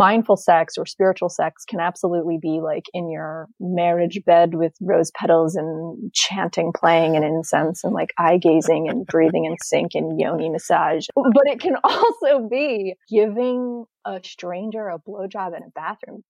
mindful sex or spiritual sex can absolutely be like in your marriage bed with rose petals and chanting playing and incense and like eye gazing and breathing in sync and yoni massage. But it can also be giving a stranger a blowjob in a bathroom.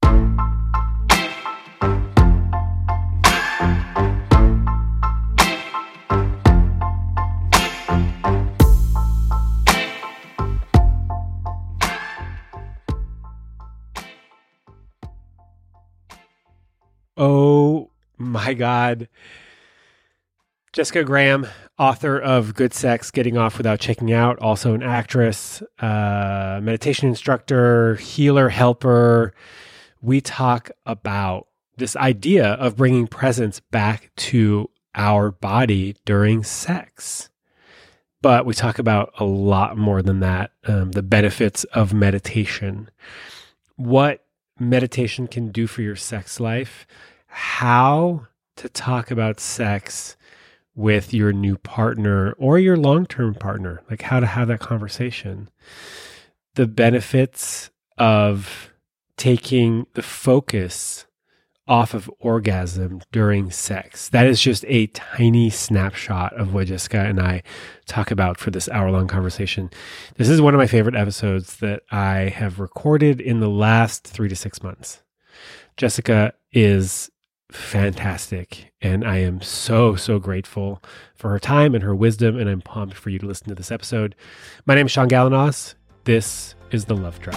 My God. Jessica Graham, author of Good Sex Getting Off Without Checking Out, also an actress, uh, meditation instructor, healer, helper. We talk about this idea of bringing presence back to our body during sex. But we talk about a lot more than that um, the benefits of meditation, what meditation can do for your sex life how to talk about sex with your new partner or your long term partner, like how to have that conversation. The benefits of taking the focus off of orgasm during sex. That is just a tiny snapshot of what Jessica and I talk about for this hour long conversation. This is one of my favorite episodes that I have recorded in the last three to six months. Jessica is fantastic. And I am so, so grateful for her time and her wisdom. And I'm pumped for you to listen to this episode. My name is Sean Galanos. This is The Love Drive.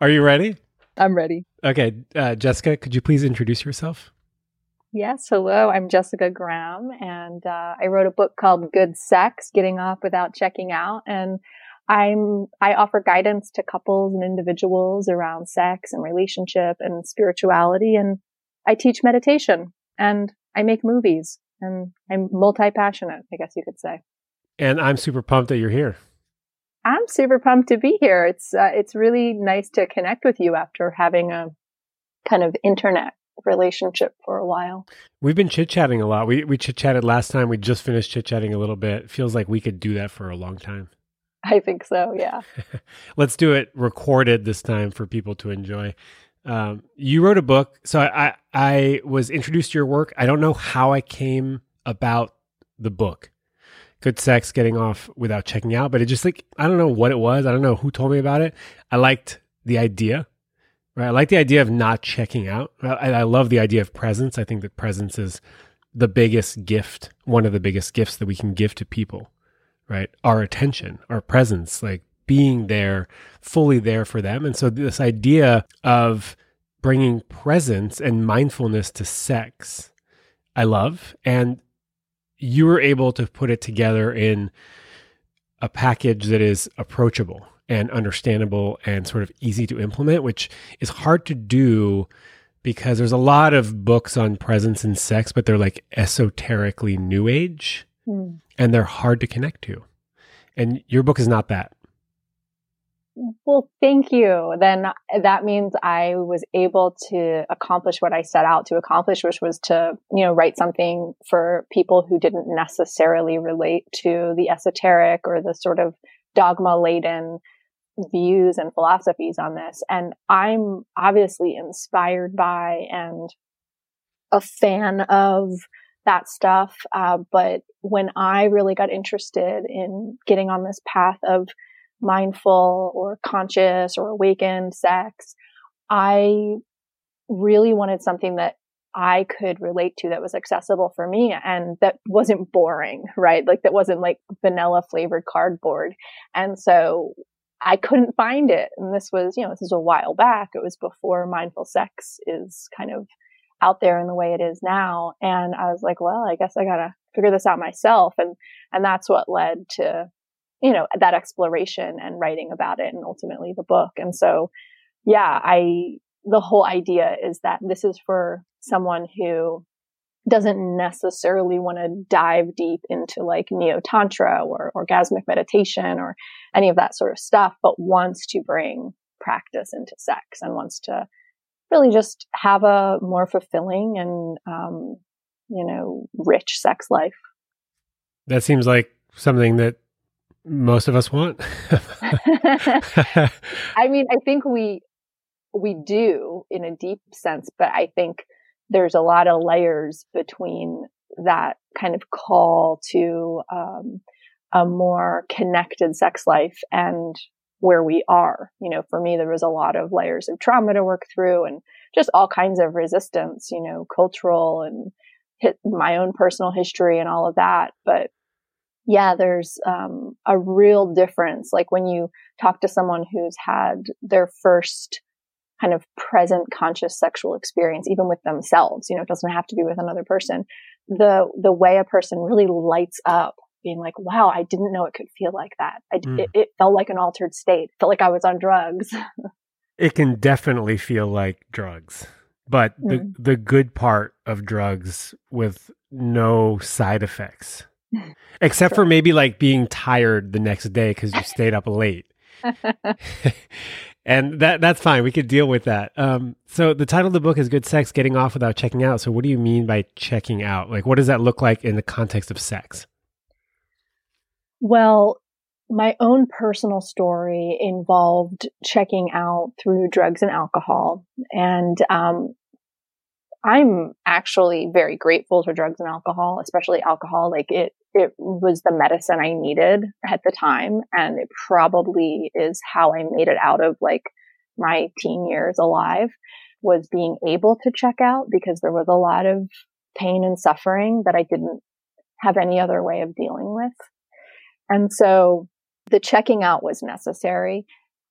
Are you ready? I'm ready. Okay. Uh, Jessica, could you please introduce yourself? Yes, hello. I'm Jessica Graham, and uh, I wrote a book called Good Sex: Getting Off Without Checking Out, and I'm I offer guidance to couples and individuals around sex and relationship and spirituality, and I teach meditation and I make movies, and I'm multi passionate, I guess you could say. And I'm super pumped that you're here. I'm super pumped to be here. It's uh, it's really nice to connect with you after having a kind of internet relationship for a while. We've been chit chatting a lot. We we chit chatted last time. We just finished chit chatting a little bit. Feels like we could do that for a long time. I think so. Yeah. Let's do it recorded this time for people to enjoy. Um, you wrote a book, so I, I I was introduced to your work. I don't know how I came about the book. Good sex, getting off without checking out, but it just like I don't know what it was. I don't know who told me about it. I liked the idea Right. I like the idea of not checking out. I, I love the idea of presence. I think that presence is the biggest gift, one of the biggest gifts that we can give to people, right? Our attention, our presence, like being there, fully there for them. And so, this idea of bringing presence and mindfulness to sex, I love. And you were able to put it together in a package that is approachable and understandable and sort of easy to implement, which is hard to do because there's a lot of books on presence and sex, but they're like esoterically new age mm. and they're hard to connect to. And your book is not that. Well, thank you. Then that means I was able to accomplish what I set out to accomplish, which was to, you know, write something for people who didn't necessarily relate to the esoteric or the sort of dogma laden views and philosophies on this. And I'm obviously inspired by and a fan of that stuff. Uh, but when I really got interested in getting on this path of mindful or conscious or awakened sex, I really wanted something that I could relate to that was accessible for me and that wasn't boring, right? Like that wasn't like vanilla flavored cardboard. And so I couldn't find it. And this was, you know, this is a while back. It was before mindful sex is kind of out there in the way it is now. And I was like, well, I guess I gotta figure this out myself. And, and that's what led to, you know, that exploration and writing about it and ultimately the book. And so, yeah, I, the whole idea is that this is for someone who doesn't necessarily want to dive deep into like neo tantra or orgasmic meditation or any of that sort of stuff, but wants to bring practice into sex and wants to really just have a more fulfilling and, um, you know, rich sex life. That seems like something that most of us want. I mean, I think we we do in a deep sense, but I think there's a lot of layers between that kind of call to um, a more connected sex life and where we are. You know, for me, there was a lot of layers of trauma to work through and just all kinds of resistance, you know, cultural and hit my own personal history and all of that. But yeah, there's um, a real difference. Like when you talk to someone who's had their first kind of present conscious sexual experience, even with themselves, you know, it doesn't have to be with another person. The, the way a person really lights up being like, wow, I didn't know it could feel like that. I, mm. it, it, felt like an altered state. Felt like I was on drugs. it can definitely feel like drugs, but mm. the, the good part of drugs with no side effects, except sure. for maybe like being tired the next day because you stayed up late. and that that's fine. We could deal with that. Um, so the title of the book is "Good Sex: Getting Off Without Checking Out." So what do you mean by checking out? Like, what does that look like in the context of sex? Well, my own personal story involved checking out through drugs and alcohol. And um, I'm actually very grateful for drugs and alcohol, especially alcohol. Like it, it was the medicine I needed at the time. And it probably is how I made it out of like my teen years alive was being able to check out because there was a lot of pain and suffering that I didn't have any other way of dealing with. And so the checking out was necessary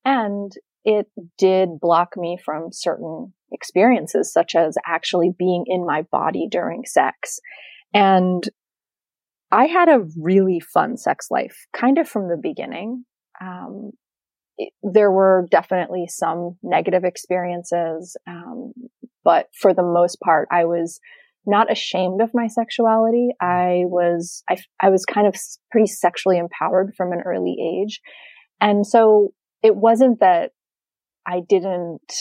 and it did block me from certain experiences, such as actually being in my body during sex. And I had a really fun sex life kind of from the beginning. Um, it, there were definitely some negative experiences, um, but for the most part, I was not ashamed of my sexuality. I was, I, I was kind of pretty sexually empowered from an early age. And so it wasn't that I didn't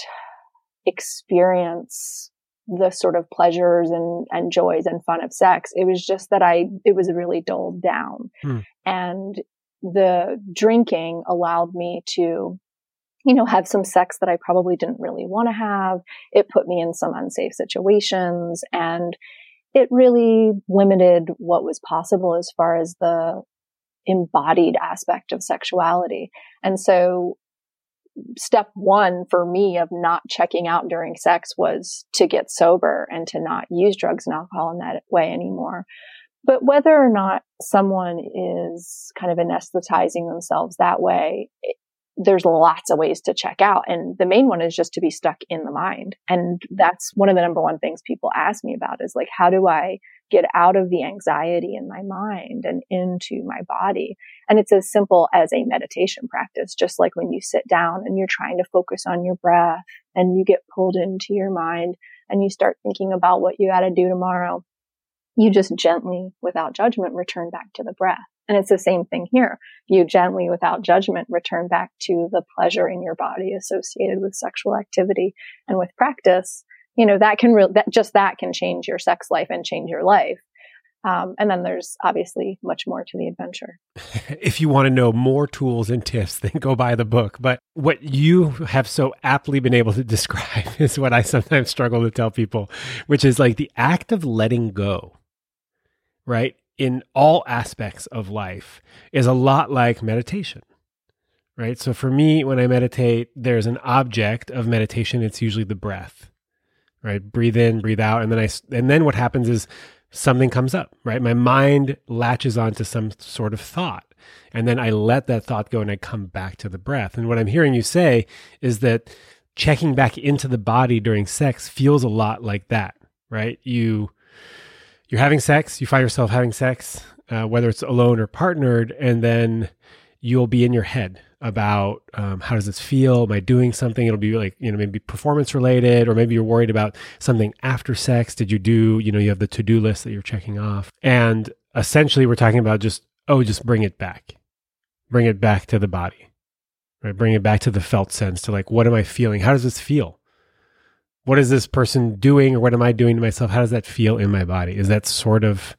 experience the sort of pleasures and, and joys and fun of sex. It was just that I, it was really dulled down. Hmm. And the drinking allowed me to you know, have some sex that I probably didn't really want to have. It put me in some unsafe situations and it really limited what was possible as far as the embodied aspect of sexuality. And so step one for me of not checking out during sex was to get sober and to not use drugs and alcohol in that way anymore. But whether or not someone is kind of anesthetizing themselves that way, there's lots of ways to check out. And the main one is just to be stuck in the mind. And that's one of the number one things people ask me about is like, how do I get out of the anxiety in my mind and into my body? And it's as simple as a meditation practice, just like when you sit down and you're trying to focus on your breath and you get pulled into your mind and you start thinking about what you got to do tomorrow. You just gently, without judgment, return back to the breath. And it's the same thing here. You gently, without judgment, return back to the pleasure in your body associated with sexual activity and with practice. You know, that can really, that just that can change your sex life and change your life. Um, and then there's obviously much more to the adventure. if you want to know more tools and tips, then go buy the book. But what you have so aptly been able to describe is what I sometimes struggle to tell people, which is like the act of letting go, right? in all aspects of life is a lot like meditation. Right? So for me when I meditate there's an object of meditation it's usually the breath. Right? Breathe in, breathe out and then I and then what happens is something comes up, right? My mind latches onto some sort of thought. And then I let that thought go and I come back to the breath. And what I'm hearing you say is that checking back into the body during sex feels a lot like that, right? You you're having sex, you find yourself having sex, uh, whether it's alone or partnered, and then you'll be in your head about um, how does this feel? Am I doing something? It'll be like, you know, maybe performance related, or maybe you're worried about something after sex. Did you do, you know, you have the to do list that you're checking off. And essentially, we're talking about just, oh, just bring it back. Bring it back to the body, right? Bring it back to the felt sense to like, what am I feeling? How does this feel? what is this person doing or what am I doing to myself? How does that feel in my body? Is that sort of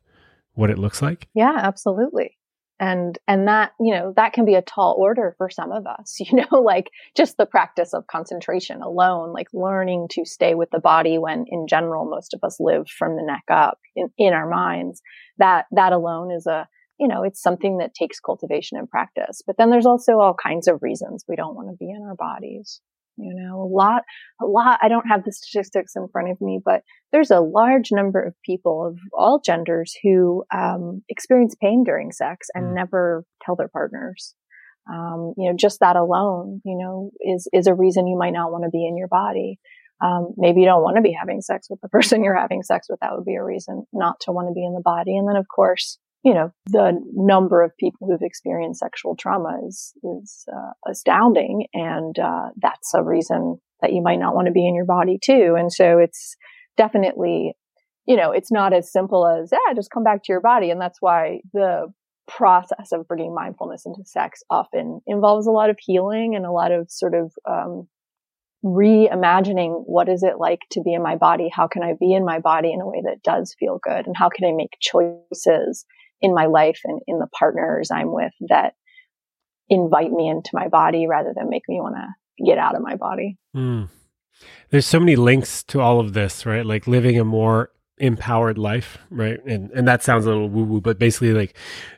what it looks like? Yeah, absolutely. And, and that, you know, that can be a tall order for some of us, you know, like just the practice of concentration alone, like learning to stay with the body when in general, most of us live from the neck up in, in our minds. That, that alone is a, you know, it's something that takes cultivation and practice. But then there's also all kinds of reasons we don't want to be in our bodies. You know, a lot, a lot, I don't have the statistics in front of me, but there's a large number of people of all genders who, um, experience pain during sex and mm. never tell their partners. Um, you know, just that alone, you know, is, is a reason you might not want to be in your body. Um, maybe you don't want to be having sex with the person you're having sex with. That would be a reason not to want to be in the body. And then, of course, you know, the number of people who've experienced sexual trauma is, is uh, astounding. And uh, that's a reason that you might not want to be in your body too. And so it's definitely, you know, it's not as simple as, yeah, just come back to your body. And that's why the process of bringing mindfulness into sex often involves a lot of healing and a lot of sort of, um, reimagining what is it like to be in my body? How can I be in my body in a way that does feel good? And how can I make choices in my life and in the partners I'm with that invite me into my body rather than make me want to get out of my body. Mm. There's so many links to all of this, right? Like living a more empowered life, right? And and that sounds a little woo woo, but basically like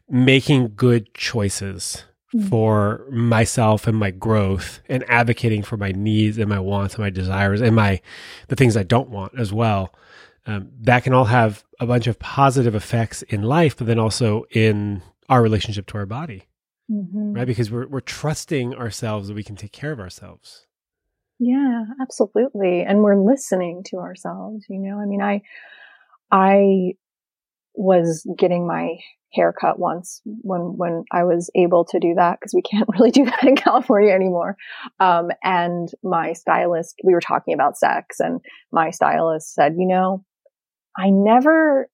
making good choices mm. for myself and my growth and advocating for my needs and my wants and my desires and my the things I don't want as well um, that can all have a bunch of positive effects in life, but then also in our relationship to our body, mm-hmm. right? Because we're we're trusting ourselves that we can take care of ourselves. Yeah, absolutely, and we're listening to ourselves. You know, I mean, I I was getting my haircut once when when I was able to do that because we can't really do that in California anymore. Um, and my stylist, we were talking about sex, and my stylist said, "You know, I never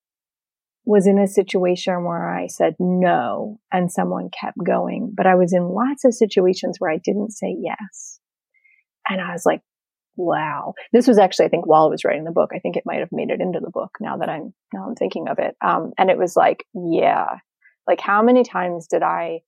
was in a situation where I said no and someone kept going, but I was in lots of situations where I didn't say yes. And I was like, wow. This was actually, I think, while I was writing the book. I think it might have made it into the book now that I'm, now I'm thinking of it. Um, and it was like, yeah, like how many times did I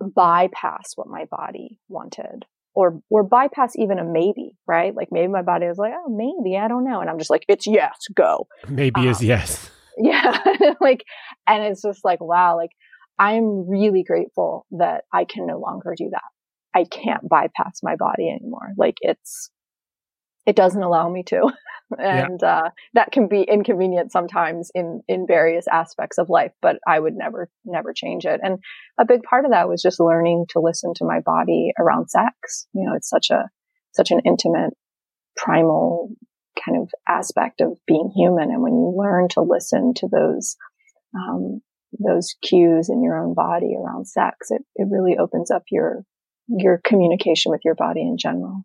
bypass what my body wanted or or bypass even a maybe, right? Like maybe my body is like, oh, maybe I don't know, and I'm just like, it's yes, go. Maybe um, is yes. Yeah, like, and it's just like, wow, like I'm really grateful that I can no longer do that. I can't bypass my body anymore. Like it's it doesn't allow me to. and yeah. uh, that can be inconvenient sometimes in in various aspects of life but i would never never change it and a big part of that was just learning to listen to my body around sex you know it's such a such an intimate primal kind of aspect of being human and when you learn to listen to those um, those cues in your own body around sex it, it really opens up your your communication with your body in general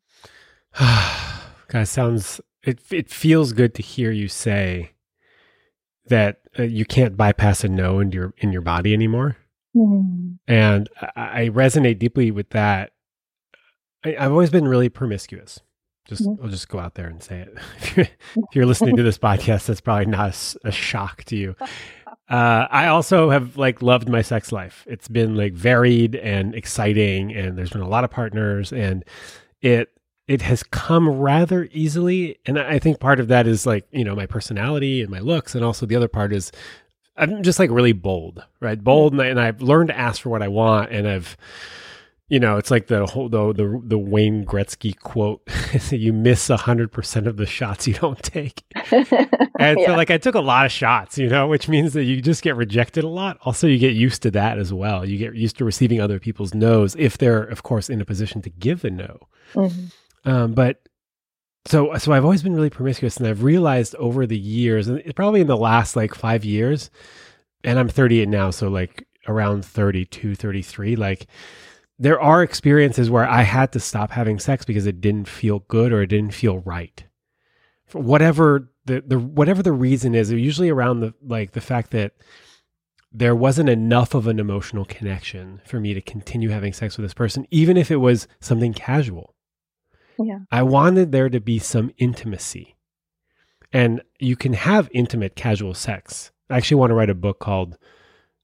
Guys, sounds it. It feels good to hear you say that uh, you can't bypass a no in your in your body anymore, mm. and I, I, resonate deeply with that. I, have always been really promiscuous. Just mm. I'll just go out there and say it. if, you're, if you're listening to this podcast, that's probably not a, a shock to you. Uh, I also have like loved my sex life. It's been like varied and exciting, and there's been a lot of partners, and it it has come rather easily. And I think part of that is like, you know, my personality and my looks. And also the other part is I'm just like really bold, right? Bold. And, I, and I've learned to ask for what I want. And I've, you know, it's like the whole, the, the, the Wayne Gretzky quote, you miss a hundred percent of the shots you don't take. and yeah. so like I took a lot of shots, you know, which means that you just get rejected a lot. Also, you get used to that as well. You get used to receiving other people's no's if they're, of course, in a position to give a no. Mm-hmm. Um, but so so I've always been really promiscuous, and I've realized over the years, and probably in the last like five years, and I'm 38 now, so like around 32, 33, like there are experiences where I had to stop having sex because it didn't feel good or it didn't feel right. For whatever the, the whatever the reason is, usually around the like the fact that there wasn't enough of an emotional connection for me to continue having sex with this person, even if it was something casual Yeah. I wanted there to be some intimacy. And you can have intimate casual sex. I actually want to write a book called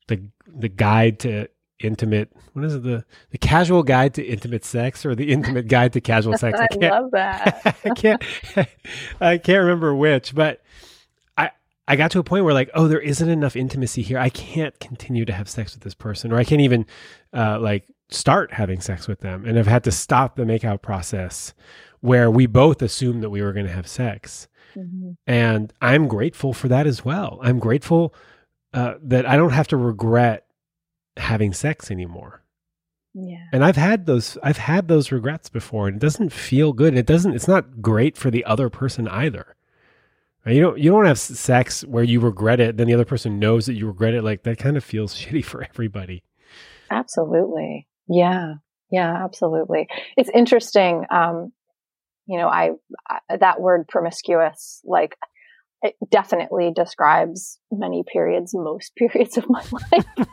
The the Guide to Intimate what is it the the casual guide to intimate sex or the intimate guide to casual sex? I, love that. I can't I can't remember which, but I I got to a point where like, oh, there isn't enough intimacy here. I can't continue to have sex with this person, or I can't even uh, like start having sex with them, and I've had to stop the makeout process where we both assumed that we were going to have sex, Mhm. and I'm grateful for that as well. I'm grateful uh, that I don't have to regret having sex anymore Yeah. and i've had those i've had those regrets before and it doesn't feel good it doesn't it's not great for the other person either you don't you don't have sex where you regret it then the other person knows that you regret it like that kind of feels shitty for everybody Absolutely. Yeah. Yeah, absolutely. It's interesting. Um, you know, I, I, that word promiscuous, like, it definitely describes many periods, most periods of my life.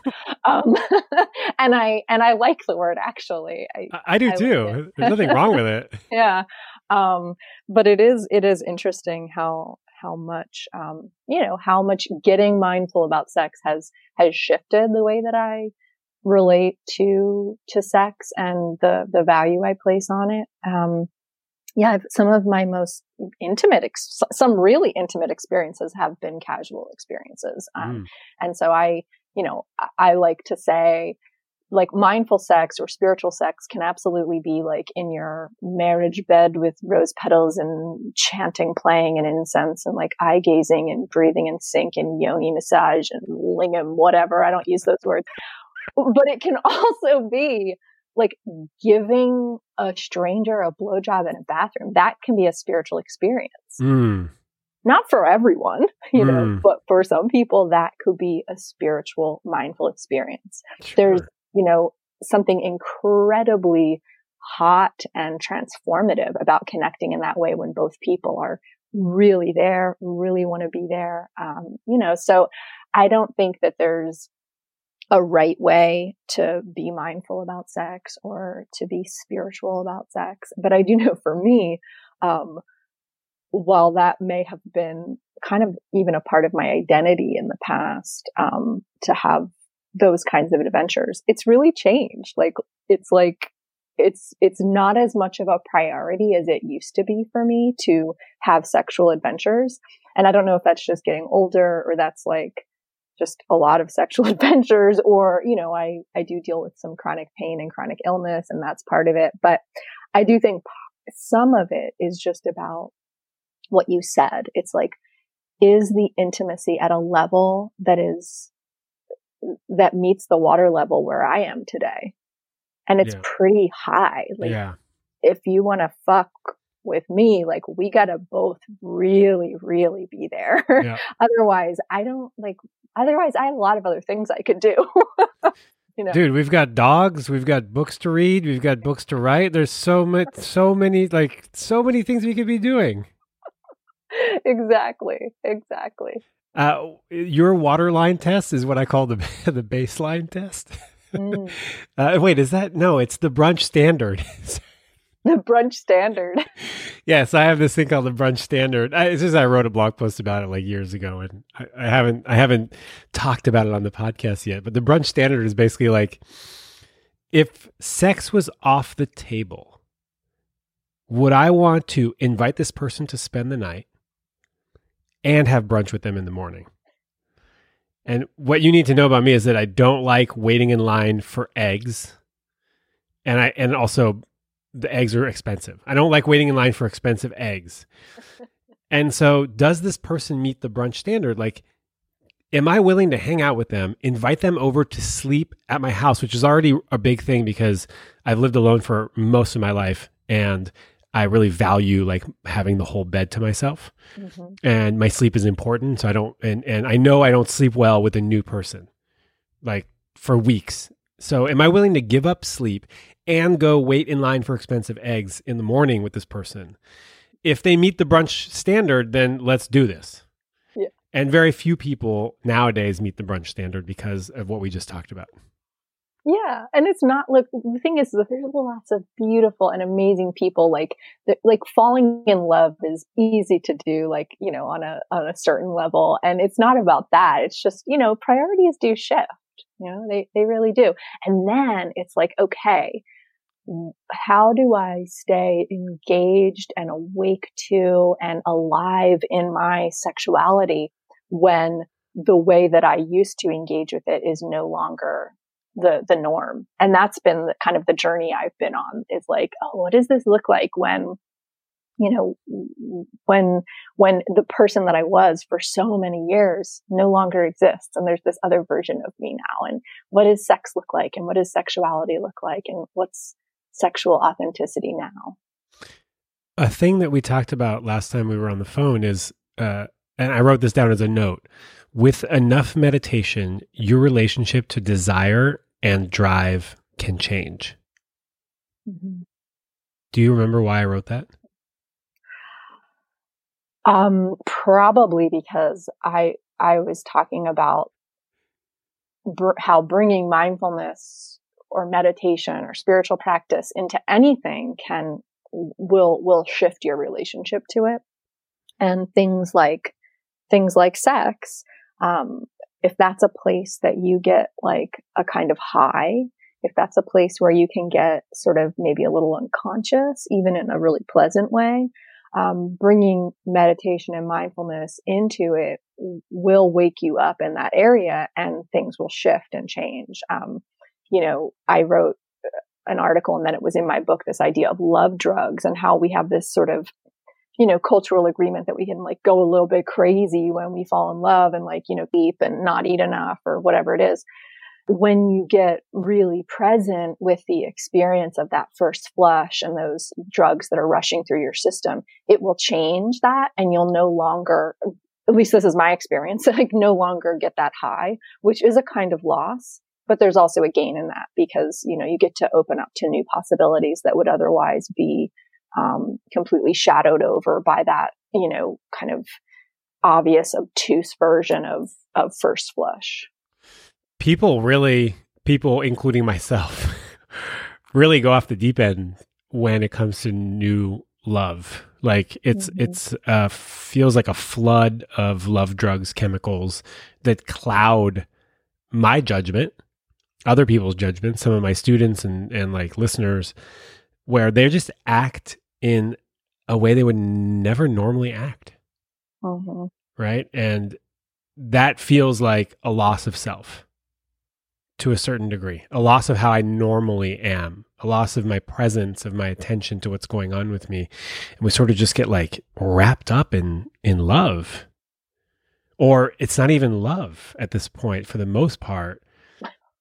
um, and I, and I like the word actually. I, i, I do I too there's nothing wrong with it yeah. Um, but it is, it is interesting how, how much, um, you know, how much getting mindful about sex has, has shifted the way that I relate to, to sex and the, the value I place on it. Um, yeah, I've, some of my most intimate, ex- some really intimate experiences have been casual experiences. Um, Mm. and so I, you know, I, I like to say, like mindful sex or spiritual sex can absolutely be like in your marriage bed with rose petals and chanting playing and incense and like eye gazing and breathing in sync and yoni massage and lingam, whatever. I don't use those words. But it can also be like giving a stranger a blowjob in a bathroom. That can be a spiritual experience Mm. not for everyone, you know, Mm. but for some people that could be a spiritual, mindful experience. There's, you know, something incredibly hot and transformative about connecting in that way when both people are really there, really want to be there. Um, you know, so I don't think that there's a right way to be mindful about sex or to be spiritual about sex. But I do know for me, um, while that may have been kind of even a part of my identity in the past, um, to have those kinds of adventures, it's really changed. Like, it's like, it's, it's not as much of a priority as it used to be for me to have sexual adventures. And I don't know if that's just getting older or that's like just a lot of sexual adventures or, you know, I, I do deal with some chronic pain and chronic illness and that's part of it. But I do think some of it is just about what you said. It's like, is the intimacy at a level that is, that meets the water level where I am today? And it's Yeah. pretty high. Like, yeah if you want to fuck with me, like, we gotta both really, really be there. Yeah. otherwise, I don't like, otherwise, I have a lot of other things I could do. you know? dude we've got dogs we've got books to read we've got books to write there's so much so many like so many things we could be doing exactly. Exactly. uh, your waterline test is what i call the the baseline test Mm. uh, wait is that no it's the brunch standard The brunch standard. yes i have this thing called the brunch standard. I, it's just i wrote a blog post about it like years ago and I, I haven't i haven't talked about it on the podcast yet but the brunch standard is basically like if sex was off the table would i want to invite this person to spend the night and have brunch with them in the morning? And what you need to know about me is that i don't like waiting in line for eggs. And i and also the eggs are expensive. I don't like waiting in line for expensive eggs. and so, does this person meet the brunch standard? Like, am I willing to hang out with them, invite them over to sleep at my house, which is already a big thing because I've lived alone for most of my life and I really value like having the whole bed to myself Mhm. and my sleep is important so i don't and and i know i don't sleep well with a new person like for weeks so am i willing to give up sleep and go wait in line for expensive eggs in the morning with this person if they meet the brunch standard then let's do this Yeah. and very few people nowadays meet the brunch standard because of what we just talked about Yeah. And it's not, look, the thing is, there's lots of beautiful and amazing people. Like, like falling in love is easy to do, like, you know, on a, on a certain level. And it's not about that. It's just, you know, priorities do shift. You know, they, they really do. And then it's like, okay, how do I stay engaged and awake to and alive in my sexuality when the way that I used to engage with it is no longer the the norm? And that's been the, kind of the journey i've been on is like oh what does this look like when you know when when the person that i was for so many years no longer exists and there's this other version of me now? And what does sex look like? And what does sexuality look like? And what's sexual authenticity now a thing that we talked about last time we were on the phone is uh, and i wrote this down as a note with enough meditation, your relationship to desire and drive can change. Mm-hmm. Do you remember why I wrote that? Um, probably because I I was talking about br- how bringing mindfulness or meditation or spiritual practice into anything can will will shift your relationship to it, and things like things like sex. Um, if that's a place that you get like a kind of high, if that's a place where you can get sort of maybe a little unconscious, even in a really pleasant way, um, bringing meditation and mindfulness into it will wake you up in that area and things will shift and change. Um, you know, I wrote uh, an article and then it was in my book, this idea of love drugs and how we have this sort of you know, cultural agreement that we can like go a little bit crazy when we fall in love and like, you know, beep and not eat enough or whatever it is. When you get really present with the experience of that first flush and those drugs that are rushing through your system, it will change that and you'll no longer, at least this is my experience, like no longer get that high, which is a kind of loss. But there's also a gain in that because, you know, you get to open up to new possibilities that would otherwise be um, completely shadowed over by that, you know, kind of obvious obtuse version of of first flush. People really, people including myself, really go off the deep end when it comes to new love. Like it's mm-hmm. it's uh, feels like a flood of love drugs, chemicals that cloud my judgment, other people's judgments, some of my students and and like listeners, where they just act in a way they would never normally act. Mm-hmm. Right. And that feels like a loss of self to a certain degree, a loss of how I normally am, a loss of my presence, of my attention to what's going on with me. And we sort of just get like wrapped up in, in love. Or it's not even love at this point for the most part.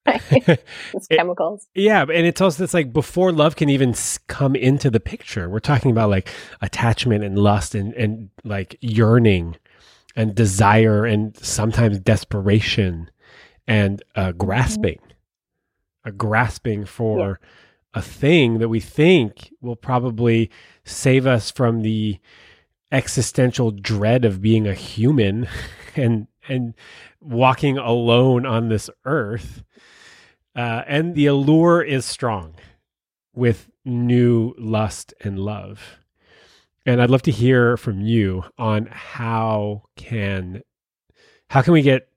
It's chemicals. It, yeah, and it's also it's like before love can even come into the picture. We're talking about like attachment and lust and and like yearning and desire and sometimes desperation and uh, mm-hmm. grasping, mm-hmm. a grasping for yeah. a thing that we think will probably save us from the existential dread of being a human and and walking alone on this earth uh, and the allure is strong with new lust and love. And I'd love to hear from you on how can how can we get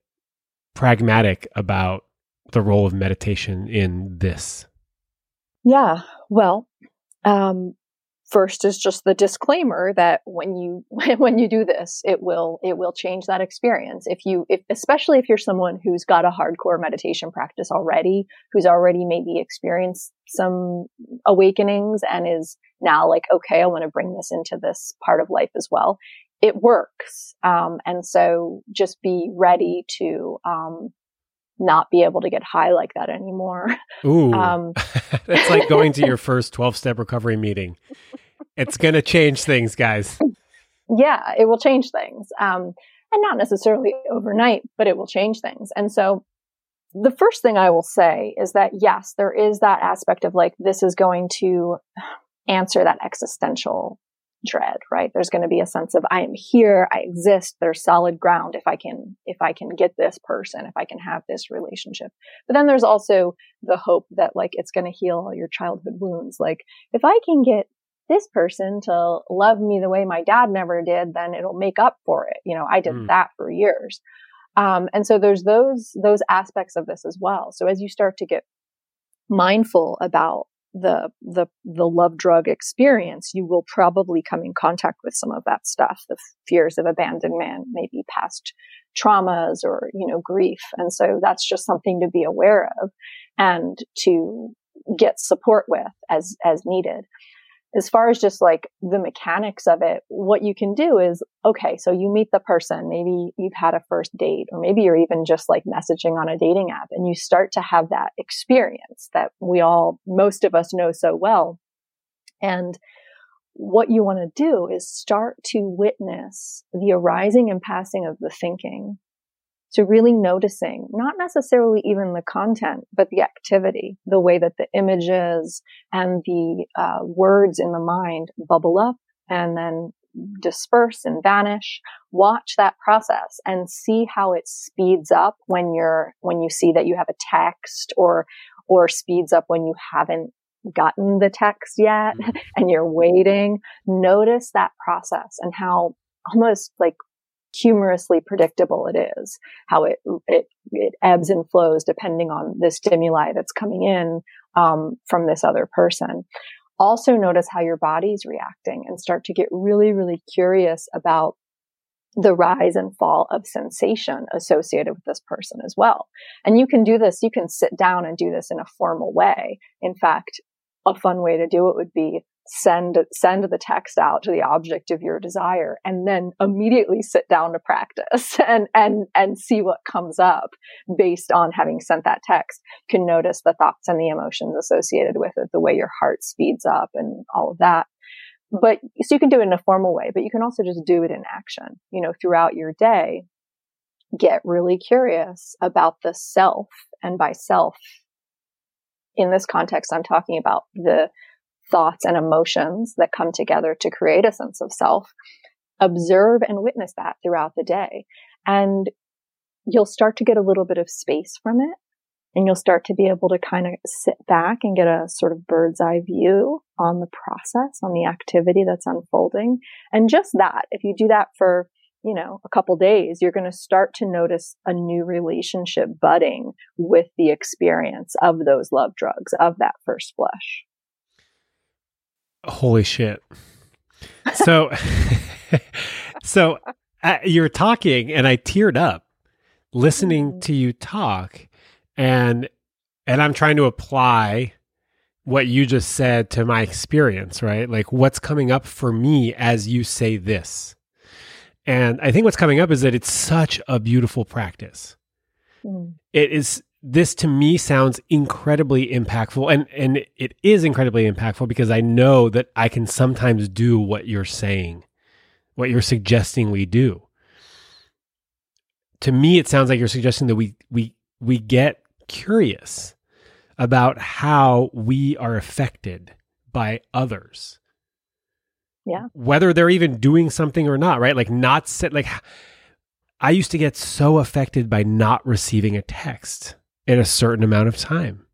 pragmatic about the role of meditation in this? Yeah, well, um, first is just the disclaimer that when you when you do this it will it will change that experience. If you if especially if you're someone who's got a hardcore meditation practice already who's already maybe experienced some awakenings and is now like okay i want to bring this into this part of life as well it works. Um, and so just be ready to um, not be able to get high like that anymore. Ooh. Um, it's like going to your first 12 step recovery meeting. It's going to change things, guys. Yeah, it will change things. Um, and not necessarily overnight, but it will change things. And so the first thing I will say is that yes, there is that aspect of like, this is going to answer that existential dread, right? There's going to be a sense of I am here, I exist, there's solid ground if I can if I can get this person, if I can have this relationship. But then there's also the hope that like it's going to heal all your childhood wounds. Like if I can get this person to love me the way my dad never did, then it'll make up for it. You know, I did mm. that for years. Um, and so there's those those aspects of this as well. So as you start to get mindful about the the the love drug experience, you will probably come in contact with some of that stuff, the fears of abandonment, maybe past traumas or you know grief, and so that's just something to be aware of and to get support with as as needed as far as just like the mechanics of it, what you can do is, okay, so you meet the person, maybe you've had a first date, or maybe you're even just like messaging on a dating app and you start to have that experience that we all, most of us know so well. And what you want to do is start to witness the arising and passing of the thinking to really noticing not necessarily even the content, but the activity, the way that the images and the uh, words in the mind bubble up and then disperse and vanish. Watch that process and see how it speeds up when you're, when you see that you have a text or, or speeds up when you haven't gotten the text yet mm-hmm. and you're waiting. Notice that process and how almost like humorously predictable it is, how it, it, it ebbs and flows depending on the stimuli that's coming in, um, from this other person. Also notice how your body's reacting and start to get really, really curious about the rise and fall of sensation associated with this person as well. And you can do this, you can sit down and do this in a formal way. In fact, a fun way to do it would be send send the text out to the object of your desire and then immediately sit down to practice and and and see what comes up based on having sent that text you can notice the thoughts and the emotions associated with it the way your heart speeds up and all of that. But so you can do it in a formal way but you can also just do it in action. You know throughout your day get really curious about the self and by self in this context i'm talking about the thoughts and emotions that come together to create a sense of self. Observe and witness that throughout the day. And you'll start to get a little bit of space from it. And you'll start to be able to kind of sit back and get a sort of bird's eye view on the process, on the activity that's unfolding. And just that, if you do that for, you know, a couple days, you're going to start to notice a new relationship budding with the experience of those love drugs, of that first blush. Holy shit. So, so uh, you're talking and I teared up listening mm-hmm. to you talk and, and I'm trying to apply what you just said to my experience, right? Like what's coming up for me as you say this. And I think what's coming up is that it's such a beautiful practice. Mm. It is this to me sounds incredibly impactful and and it is incredibly impactful because I know that I can sometimes do what you're saying, what you're suggesting we do. To me it sounds like you're suggesting that we we we get curious about how we are affected by others. Yeah. Whether they're even doing something or not, right? Like not set like I used to get so affected by not receiving a text in a certain amount of time.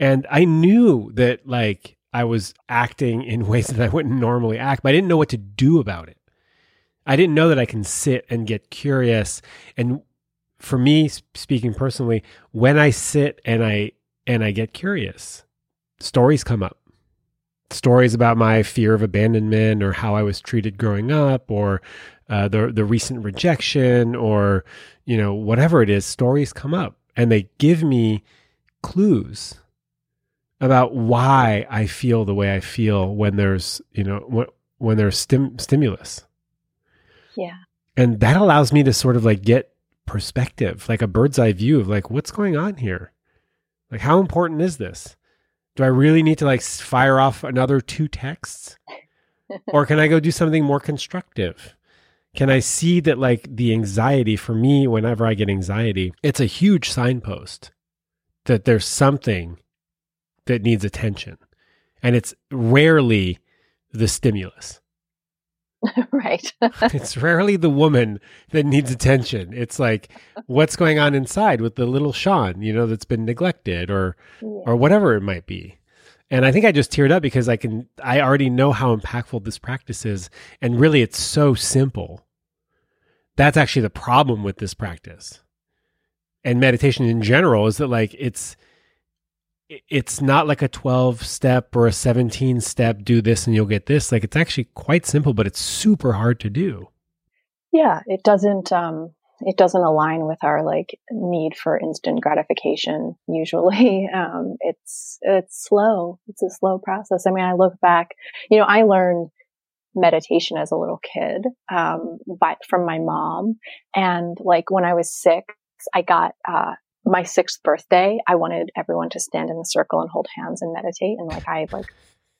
And I knew that like I was acting in ways that I wouldn't normally act, but I didn't know what to do about it. I didn't know that I can sit and get curious. And for me, speaking personally, when I sit and I and I get curious, stories come up. Stories about my fear of abandonment or how I was treated growing up or uh, the the recent rejection or you know whatever it is stories come up and they give me clues about why I feel the way I feel when there's you know when, when there's stim- stimulus. Yeah. And that allows me to sort of like get perspective like a bird's eye view of like what's going on here? Like how important is this do I really need to like fire off another two texts or can I go do something more constructive can I see that like the anxiety for me, whenever I get anxiety, it's a huge signpost that there's something that needs attention. And it's rarely the stimulus. right. it's rarely the woman that needs attention. It's like what's going on inside with the little Sean, you know, that's been neglected or yeah. or whatever it might be. And I think I just teared up because I can I already know how impactful this practice is and really it's so simple. That's actually the problem with this practice. And meditation in general is that like it's it's not like a 12 step or a 17 step do this and you'll get this. Like it's actually quite simple but it's super hard to do. Yeah it doesn't um it doesn't align with our like need for instant gratification usually. Um it's it's slow. It's a slow process. I mean i look back you know i learned meditation as a little kid um by from my mom. And like when i was six i got uh my sixth birthday, I wanted everyone to stand in a circle and hold hands and meditate. And like I like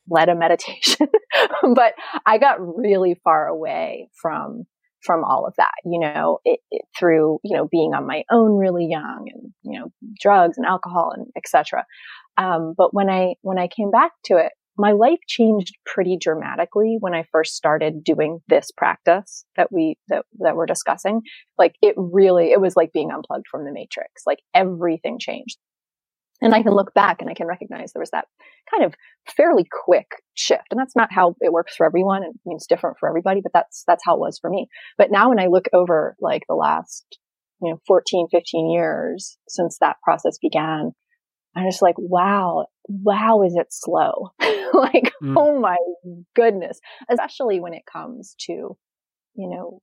led a meditation, but I got really far away from from all of that, you know, it, it, through, you know, being on my own really young and, you know, drugs and alcohol and etc. Um, but when I, when I came back to it, my life changed pretty dramatically when I first started doing this practice that we, that, that we're discussing. Like it really, it was like being unplugged from the matrix. Like everything changed. And I can look back and I can recognize there was that kind of fairly quick shift. And that's not how it works for everyone. It means different for everybody, but that's, that's how it was for me. But now when I look over like the last, you know, 14, 15 years since that process began, I'm just like, wow, wow, is it slow? like, mm. oh my goodness. Especially when it comes to, you know,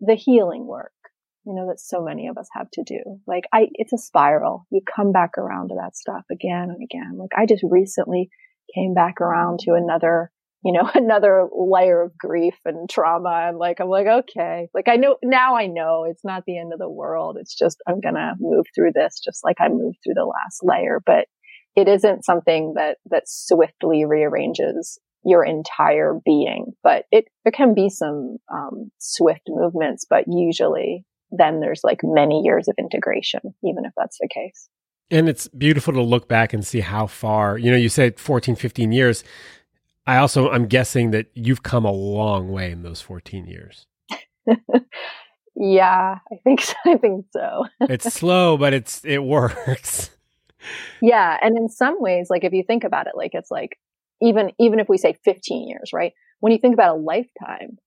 the healing work, you know, that so many of us have to do. Like, I, it's a spiral. You come back around to that stuff again and again. Like, I just recently came back around to another you know, another layer of grief and trauma. And like, I'm like, okay, like I know now I know it's not the end of the world. It's just, I'm going to move through this just like I moved through the last layer, but it isn't something that, that swiftly rearranges your entire being, but it, there can be some, um, swift movements, but usually then there's like many years of integration, even if that's the case. And it's beautiful to look back and see how far, you know, you said 14, 15 years I also I'm guessing that you've come a long way in those 14 years. yeah, I think so. I think so. it's slow, but it's it works. Yeah, and in some ways like if you think about it like it's like even even if we say 15 years, right? When you think about a lifetime,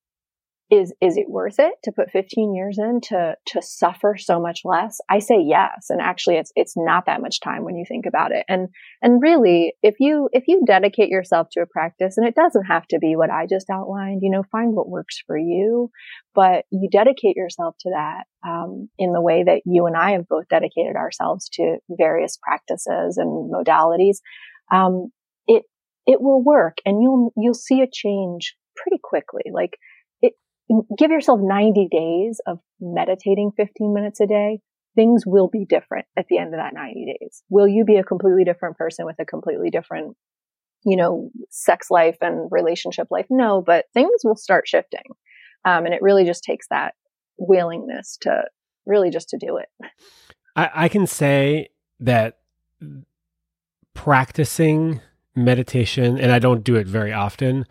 is is it worth it to put 15 years in to to suffer so much less? I say yes. And actually it's it's not that much time when you think about it. And and really if you if you dedicate yourself to a practice and it doesn't have to be what i just outlined you know find what works for you. But you dedicate yourself to that um, in the way that you and i have both dedicated ourselves to various practices and modalities um, it it will work. And you'll you'll see a change pretty quickly. Like give yourself 90 days of meditating 15 minutes a day. Things will be different at the end of that 90 days. Will you be a completely different person with a completely different, you know, sex life and relationship life? No, but things will start shifting. Um, and it really just takes that willingness to really just to do it. I, I can say that practicing meditation, and I don't do it very often,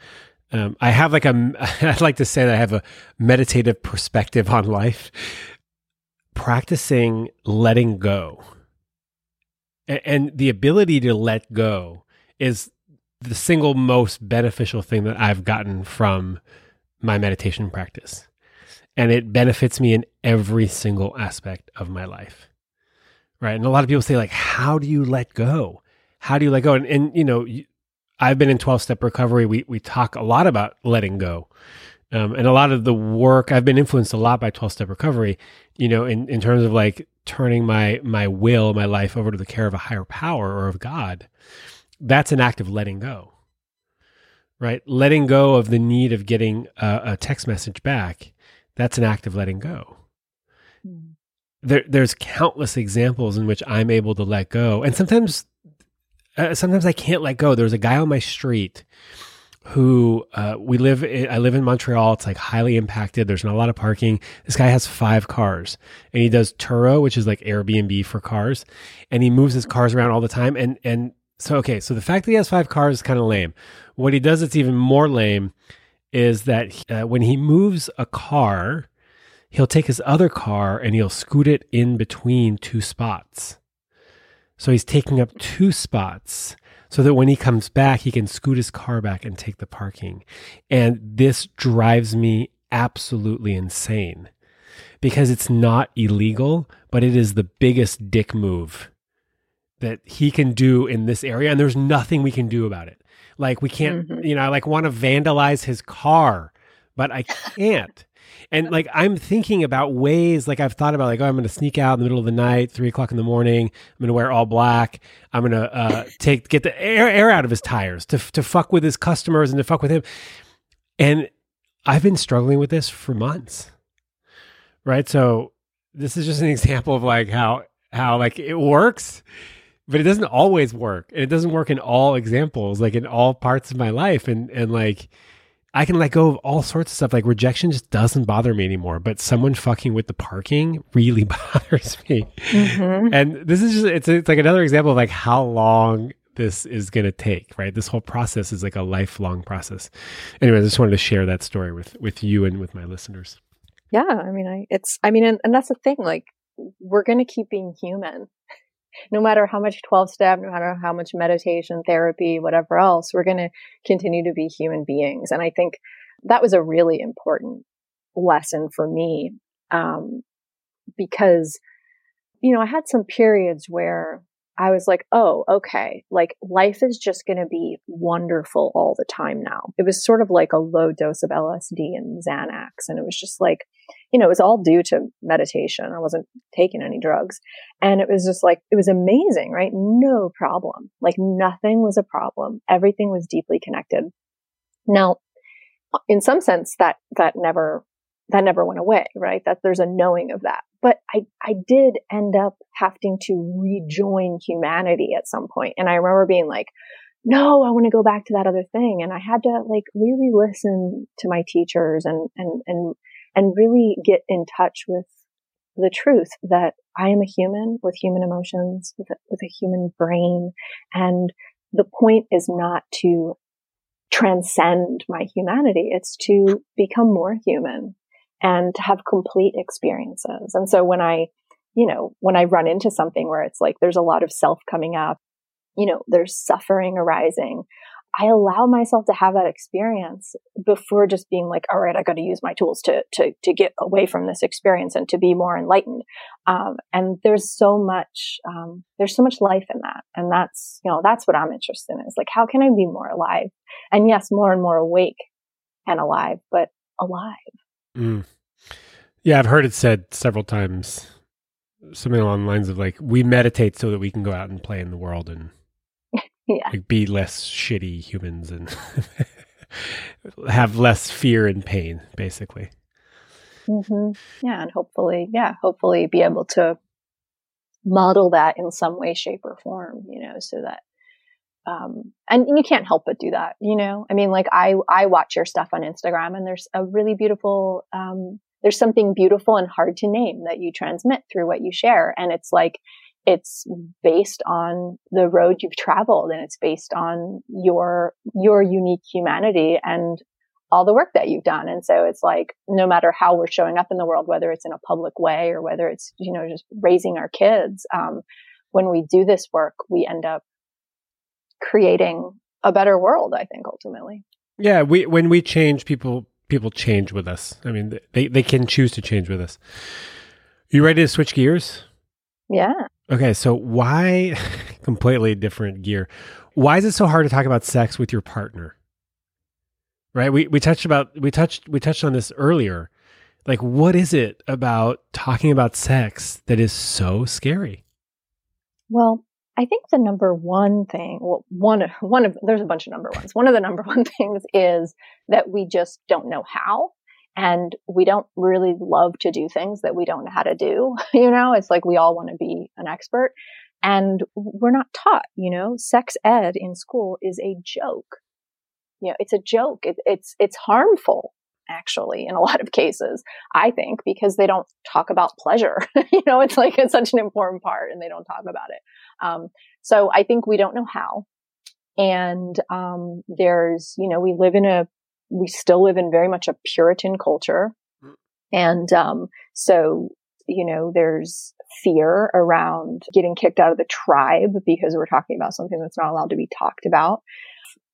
um, I have like a, I'd like to say that I have a meditative perspective on life. Practicing letting go and, and the ability to let go is the single most beneficial thing that I've gotten from my meditation practice. And it benefits me in every single aspect of my life. Right. And a lot of people say, like, how do you let go? How do you let go? And, and you know, I've been in 12 step recovery. We, we talk a lot about letting go. Um, and a lot of the work I've been influenced a lot by 12 step recovery, you know, in, in terms of like turning my, my will, my life over to the care of a higher power or of God. That's an act of letting go, right? Letting go of the need of getting a, a text message back. That's an act of letting go. Mm. There, there's countless examples in which I'm able to let go. And sometimes uh, sometimes I can't let go. There's a guy on my street who uh, we live in, I live in Montreal. It's like highly impacted. There's not a lot of parking. This guy has five cars and he does Turo, which is like Airbnb for cars. And he moves his cars around all the time. And, and So okay, so the fact that he has five cars is kind of lame. What he does that's even more lame is that uh, when he moves a car, he'll take his other car and he'll scoot it in between two spots. So he's taking up two spots so that when he comes back, he can scoot his car back and take the parking. And this drives me absolutely insane because it's not illegal, but it is the biggest dick move that he can do in this area. And there's nothing we can do about it. Like, we can't, mm-hmm. you know, I like want to vandalize his car, but I can't. And like I'm thinking about ways, like I've thought about, like oh, I'm going to sneak out in the middle of the night, three o'clock in the morning. I'm going to wear all black. I'm going to uh, take get the air air out of his tires to to fuck with his customers and to fuck with him. And I've been struggling with this for months, right? So this is just an example of like how how like it works but it doesn't always work and it doesn't work in all examples like in all parts of my life and and like I can let go of all sorts of stuff. Like rejection just doesn't bother me anymore. But someone fucking with the parking really bothers me. Mm-hmm. And this is just, it's, it's like another example of like how long this is going to take, right? This whole process is like a lifelong process. Anyway, I just wanted to share that story with, with you and with my listeners. Yeah. I mean, I, it's, I mean, and, and that's the thing, like, we're going to keep being human no matter how much 12 step, no matter how much meditation, therapy, whatever else, we're going to continue to be human beings. And I think that was a really important lesson for me. Um, because, you know, I had some periods where I was like, oh, okay, like life is just going to be wonderful all the time now. It was sort of like a low dose of LSD and Xanax. And it was just like, you know, it was all due to meditation. I wasn't taking any drugs. And it was just like, it was amazing, right? No problem. Like nothing was a problem. Everything was deeply connected. Now, in some sense, that, that never, that never went away, right? That there's a knowing of that. But I, I did end up having to rejoin humanity at some point. And I remember being like, no, I want to go back to that other thing. And I had to like really listen to my teachers and, and, and, and really get in touch with the truth that I am a human with human emotions, with a, with a human brain. And the point is not to transcend my humanity. It's to become more human and have complete experiences. And so when I, you know, when I run into something where it's like there's a lot of self coming up, you know, there's suffering arising, I allow myself to have that experience before just being like, all right, I got to use my tools to, to, to get away from this experience and to be more enlightened. Um, and there's so much, um, there's so much life in that. And that's, you know, that's what I'm interested in is like, how can I be more alive? And yes, more and more awake and alive, but alive. Mm. Yeah. I've heard it said several times, something along the lines of like, we meditate so that we can go out and play in the world and, yeah. Like be less shitty humans and have less fear and pain, basically. Mm-hmm. Yeah, and hopefully, yeah, hopefully be able to model that in some way, shape, or form. You know, so that um, and, you can't help but do that. You know, I mean, like I I watch your stuff on Instagram, and there's a really beautiful um, there's something beautiful and hard to name that you transmit through what you share, and it's like it's based on the road you've traveled and it's based on your, your unique humanity and all the work that you've done. And so it's like, no matter how we're showing up in the world, whether it's in a public way or whether it's, you know, just raising our kids, um, when we do this work, we end up creating a better world, I think, ultimately. Yeah. We, when we change, people, people change with us. I mean, they, they can choose to change with us. You ready to switch gears? Yeah. Okay, so why completely different gear? Why is it so hard to talk about sex with your partner? Right? We we touched about we touched we touched on this earlier. Like what is it about talking about sex that is so scary? Well, I think the number one thing, well, one one of there's a bunch of number ones. One of the number one things is that we just don't know how and we don't really love to do things that we don't know how to do. You know, it's like we all want to be an expert and we're not taught, you know, sex ed in school is a joke. You know, it's a joke. It, it's, it's harmful. actually in a lot of cases i think because they don't talk about pleasure you know it's like it's such an important part and they don't talk about it um, so i think we don't know how and um, there's you know we live in a we still live in very much a puritan culture mm. and um, so you know there's fear around getting kicked out of the tribe because we're talking about something that's not allowed to be talked about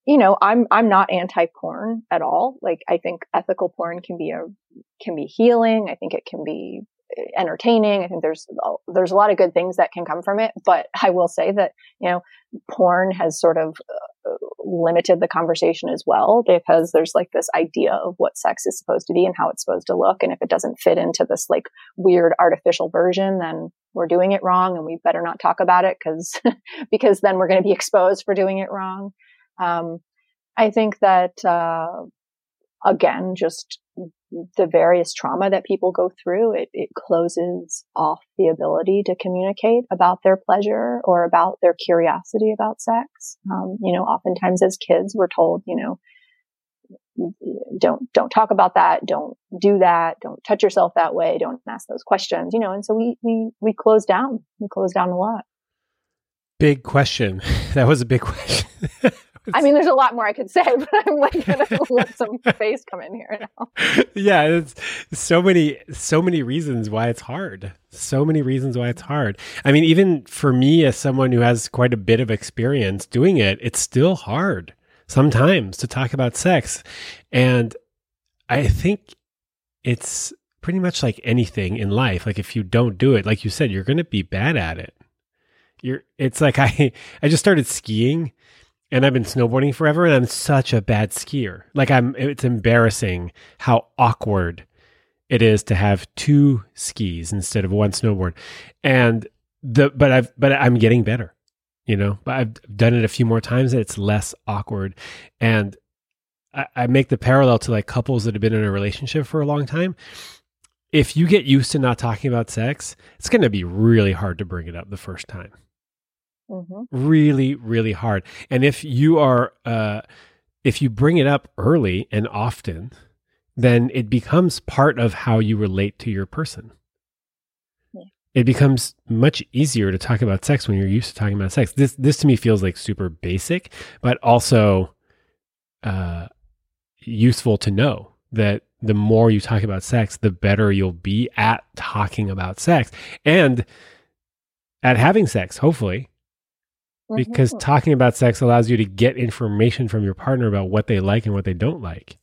you know, I'm, I'm not anti-porn at all. Like, I think ethical porn can be a, can be healing. I think it can be entertaining. I think there's, there's a lot of good things that can come from it. But I will say that, you know, porn has sort of uh, limited the conversation as well because there's like this idea of what sex is supposed to be and how it's supposed to look. And if it doesn't fit into this like weird artificial version, then we're doing it wrong and we better not talk about it because, because then we're going to be exposed for doing it wrong. Um, I think that, uh, again, just the various trauma that people go through, it, it closes off the ability to communicate about their pleasure or about their curiosity about sex. Um, you know, oftentimes as kids, we're told, you know, don't don't talk about that. Don't do that. Don't touch yourself that way. Don't ask those questions you know and so we we we close down. We close down a lot. Big question. That was a big question I mean, there's a lot more I could say, but I'm like gonna let some face come in here now. Yeah, it's so many, so many reasons why it's hard. So many reasons why it's hard. I mean, even for me, as someone who has quite a bit of experience doing it, it's still hard sometimes to talk about sex, and I think it's pretty much like anything in life. Like if you don't do it, like you said, you're going to be bad at it. You're. It's like I I just started skiing and I've been snowboarding forever and I'm such a bad skier. Like I'm it's embarrassing how awkward it is to have two skis instead of one snowboard. And the but I've but I'm getting better. You know, but I've done it a few more times and it's less awkward. And I, I make the parallel to like couples that have been in a relationship for a long time. If you get used to not talking about sex, it's going to be really hard to bring it up the first time. Mm-hmm. Really, really hard. And if you are, uh, if you bring it up early and often, then it becomes part of how you relate to your person. Yeah. It becomes much easier to talk about sex when you're used to talking about sex. This, this to me feels like super basic, but also uh, useful to know that the more you talk about sex, the better you'll be at talking about sex and at having sex, hopefully because mm-hmm. talking about sex allows you to get information from your partner about what they like and what they don't like.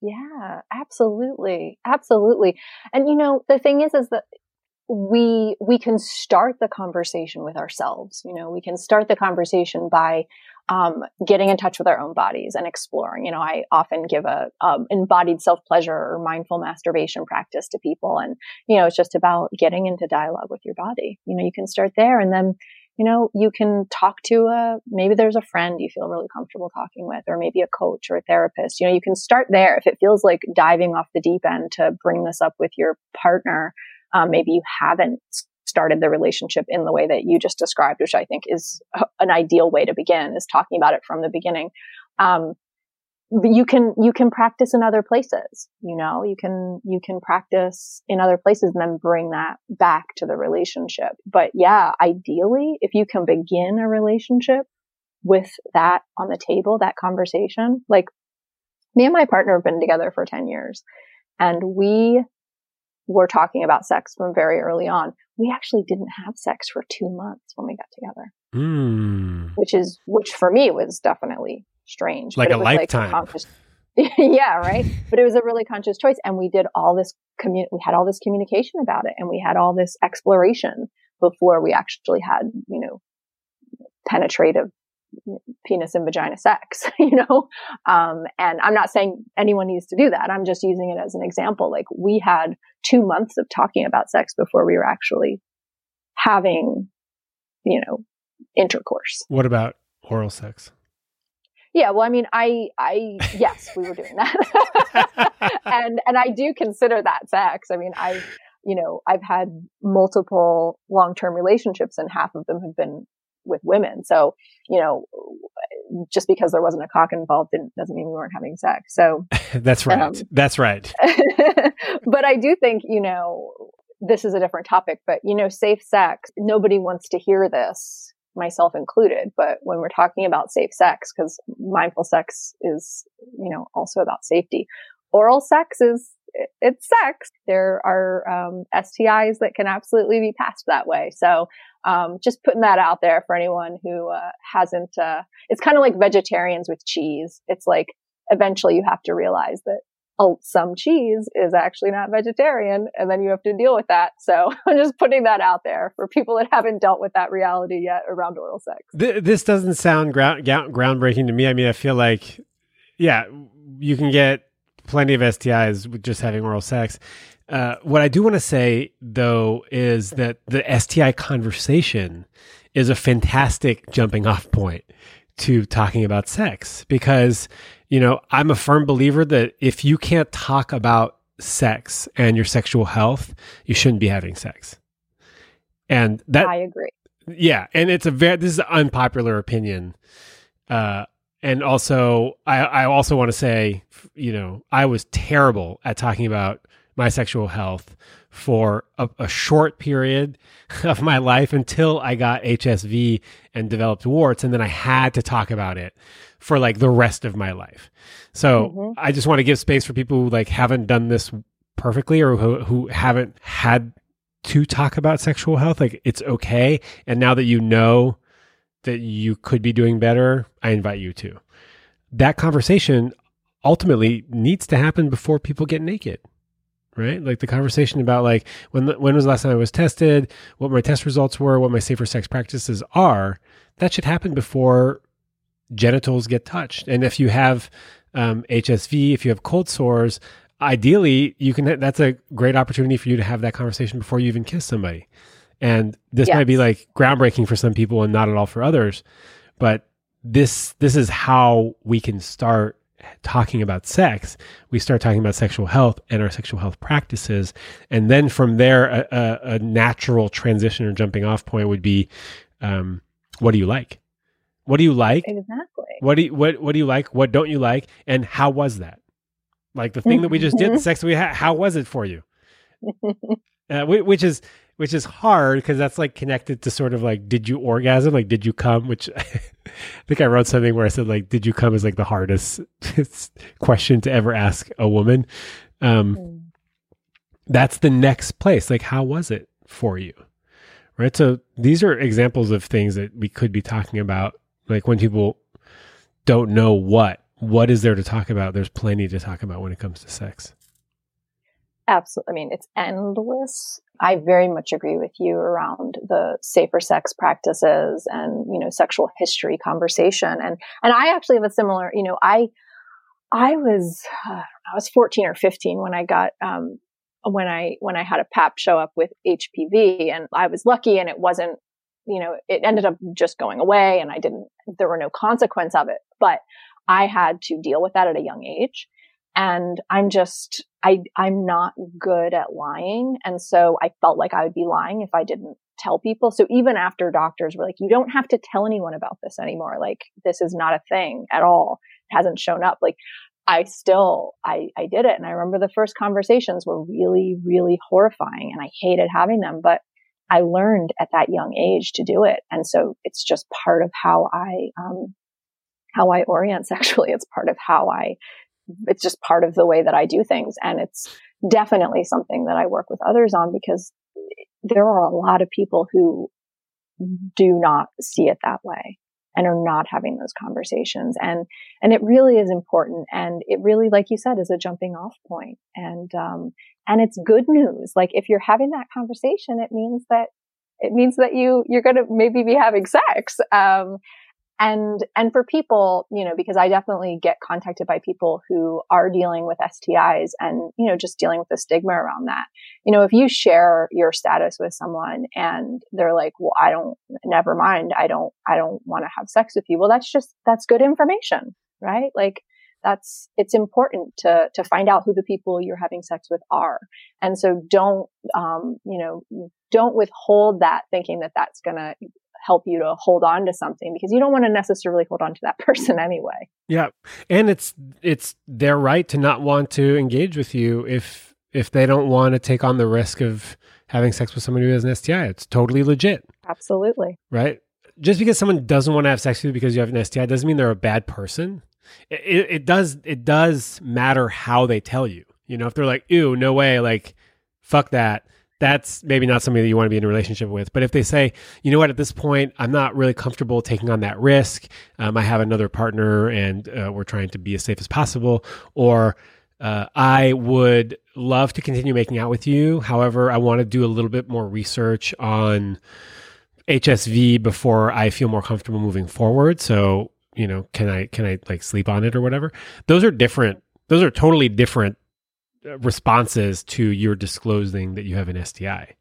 Yeah, absolutely. Absolutely. And you know, the thing is is that we we can start the conversation with ourselves. You know, we can start the conversation by um, getting in touch with our own bodies and exploring. You know, I often give a um, embodied self pleasure or mindful masturbation practice to people, and you know, it's just about getting into dialogue with your body. You know, you can start there, and then you know, you can talk to a, maybe there's a friend you feel really comfortable talking with, or maybe a coach or a therapist. You know, you can start there. If it feels like diving off the deep end to bring this up with your partner, um, maybe you haven't started the relationship in the way that you just described, which I think is an ideal way to begin, is talking about it from the beginning. Um, you can you can practice in other places you know? You can you can practice in other places and then bring that back to the relationship. But yeah ideally if you can begin a relationship with that on the table that conversation like me and my partner have been together for 10 years and we were talking about sex from very early on. We actually didn't have sex for two months when we got together. Mm. which is which for me was definitely strange. Like a lifetime. Like conscious, yeah, right. But it was a really conscious choice. And we did all this commun- we had all this communication about it and we had all this exploration before we actually had, you know, penetrative penis and vagina sex, you know? Um, and I'm not saying anyone needs to do that. I'm just using it as an example. Like we had two months of talking about sex before we were actually having, you know, intercourse. What about oral sex? Yeah, well, I mean, I, I, yes, we were doing that, and and I do consider that sex. I mean, I, you know, I've had multiple long term relationships, and half of them have been with women. So, you know, just because there wasn't a cock involved didn't, doesn't mean we weren't having sex. So that's right. Um, that's right. but I do think, you know, this is a different topic, but you know, safe sex, nobody wants to hear this, myself included. But when we're talking about safe sex, because mindful sex is, you know, also about safety, oral sex is it's sex. There are um, STIs that can absolutely be passed that way. So um, just putting that out there for anyone who uh, hasn't. Uh, it's kind of like vegetarians with cheese. It's like eventually you have to realize that oh, some cheese is actually not vegetarian, and then you have to deal with that. So I'm just putting that out there for people that haven't dealt with that reality yet around oral sex. This doesn't sound ground, groundbreaking to me. I mean, I feel like, yeah, you can get plenty of STIs with just having oral sex. Uh, what I do want to say, though, is that the STI conversation is a fantastic jumping off point to talking about sex because, you know, I'm a firm believer that if you can't talk about sex and your sexual health, you shouldn't be having sex. And that I agree. Yeah, and it's a very this is an unpopular opinion. Uh, and also I, I also want to say you know i was terrible at talking about my sexual health for a, a, short period of my life until i got hsv and developed warts and then i had to talk about it for like the rest of my life so mm-hmm. i just want to give space for people who like haven't done this perfectly or who, who haven't had to talk about sexual health like it's okay and now that you know that you could be doing better, I invite you to. That conversation ultimately needs to happen before people get naked. Right? Like the conversation about like when when was the last time I was tested, what my test results were, what my safer sex practices are, that should happen before genitals get touched. And if you have um, HSV, if you have cold sores, ideally you can that's a great opportunity for you to have that conversation before you even kiss somebody and this yes. might be like groundbreaking for some people and not at all for others but this this is how we can start talking about sex we start talking about sexual health and our sexual health practices and then from there a, a, a natural transition or jumping off point would be um, what do you like what do you like? Exactly. What do you what, what do you like? What don't you like? And how was that? Like the thing that we just did the sex we had how was it for you? Uh, which is which is hard because that's like connected to sort of like did you orgasm? Like did you come? Which i think i wrote something where i said like did you come is like the hardest question to ever ask a woman. Um mm. that's the next place. Like how was it for you? Right? So these are examples of things that we could be talking about like when people don't know what what is there to talk about there's plenty to talk about when it comes to sex absolutely i mean it's endless I very much agree with you around the safer sex practices and, you know, sexual history conversation. And, and I actually have a similar, you know, I, I was, uh, I was 14 or 15 when I got, um, when I, when I had a pap show up with HPV and I was lucky and it wasn't, you know, it ended up just going away and I didn't, there were no consequence of it, but I had to deal with that at a young age. And I'm just, I, I'm not good at lying. And so I felt like I would be lying if I didn't tell people. So even after doctors were like, you don't have to tell anyone about this anymore. Like this is not a thing at all. It hasn't shown up. Like I still, I, I did it. And I remember the first conversations were really, really horrifying and I hated having them, but I learned at that young age to do it. And so it's just part of how I, um, how I orient sexually. It's part of how I it's just part of the way that I do things. And it's definitely something that I work with others on because there are a lot of people who do not see it that way and are not having those conversations. And, and it really is important. And it really, like you said, is a jumping off point. And, um, and it's good news. Like if you're having that conversation, it means that it means that you you're going to maybe be having sex um, and and for people you know because i definitely get contacted by people who are dealing with stis and you know just dealing with the stigma around that. You know if you share your status with someone and they're like well i don't never mind. I don't i don't want to have sex with you. Well that's just that's good information right? Like that's it's important to to find out who the people you're having sex with are. And so don't um you know don't withhold that thinking that that's going to help you to hold on to something because you don't want to necessarily hold on to that person anyway. Yeah. And it's it's their right to not want to engage with you if if they don't want to take on the risk of having sex with somebody who has an STI. It's totally legit. Absolutely. Right? Just because someone doesn't want to have sex with you because you have an STI doesn't mean they're a bad person. It, it, it does it does matter how they tell you. You know, if they're like, ew, no way, like, fuck that that's maybe not somebody that you want to be in a relationship with. But if they say, you know what, at this point, I'm not really comfortable taking on that risk. Um, I have another partner and uh, we're trying to be as safe as possible. Or uh, I would love to continue making out with you. However, I want to do a little bit more research on HSV before I feel more comfortable moving forward. So, you know, can I, can I like sleep on it or whatever? Those are different. Those are totally different responses to your disclosing that you have an STI.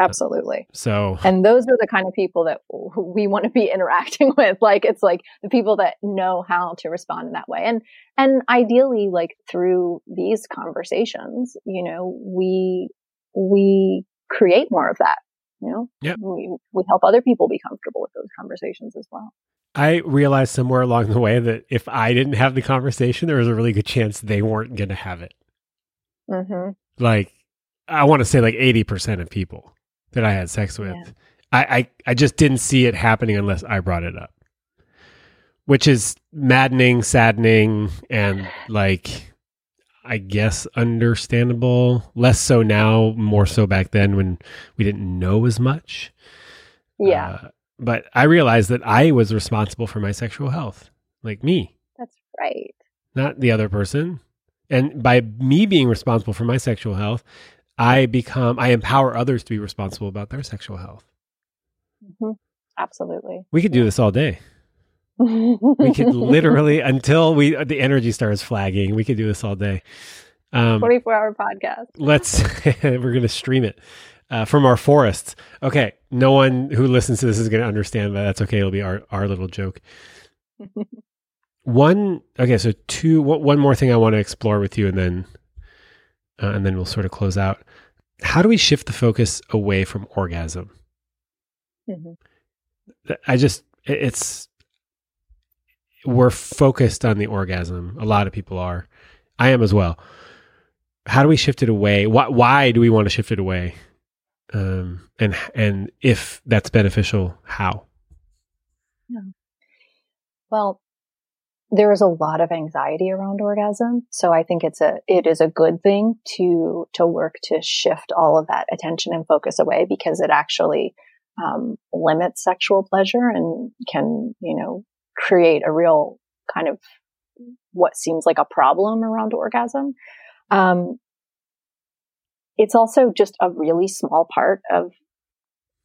Absolutely. So, and those are the kind of people that we want to be interacting with. Like, it's like the people that know how to respond in that way. And, and ideally, like through these conversations, you know, we, we create more of that. You know, yeah. we, we help other people be comfortable with those conversations as well. I realized somewhere along the way that if I didn't have the conversation, there was a really good chance they weren't going to have it. Mm-hmm. Like, I want to say like 80% of people that I had sex with, yeah. I, I, I just didn't see it happening unless I brought it up, which is maddening, saddening, and like, I guess understandable. Less so now, more so back then when we didn't know as much. Yeah. Uh, but I realized that I was responsible for my sexual health, like me. That's right. Not the other person. And by me being responsible for my sexual health, I become, I empower others to be responsible about their sexual health. Mm-hmm. Absolutely. We could do this all day. we could literally, until we, the energy starts flagging, we could do this all day. Um, 24 hour podcast. Let's, we're going to stream it uh, from our forests. Okay. No one who listens to this is going to understand, but that's okay. It'll be our, our little joke. One okay so two one more thing i want to explore with you and then uh, and then we'll sort of close out. How do we shift the focus away from orgasm? Mm-hmm. i just it's we're focused on the orgasm. A lot of people are. I am as well. How do we shift it away? Why, why do we want to shift it away? Um, and and if that's beneficial how? Yeah. Well there is a lot of anxiety around orgasm. So I think it's a, it is a good thing to, to work to shift all of that attention and focus away because it actually, um, limits sexual pleasure and can, you know, create a real kind of what seems like a problem around orgasm. Um, it's also just a really small part of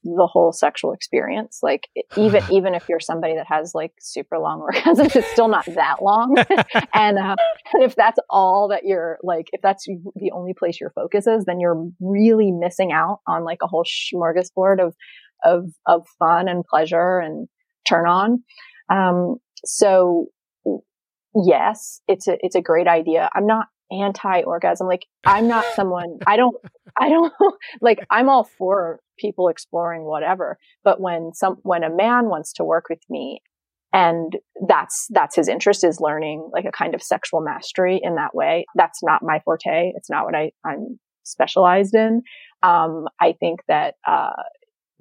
the whole sexual experience. Like even even if you're somebody that has like super long orgasms, it's still not that long. and, uh, and if that's all that you're like, if that's the only place your focus is, then you're really missing out on like a whole smorgasbord of of of fun and pleasure and turn on. Um, so yes, it's a it's a great idea. I'm not anti orgasm. Like I'm not someone I don't I don't like I'm all for people exploring whatever. But when some, when a man wants to work with me and that's, that's his interest is learning like a kind of sexual mastery in that way. That's not my forte. It's not what I, I'm specialized in. Um, I think that, uh,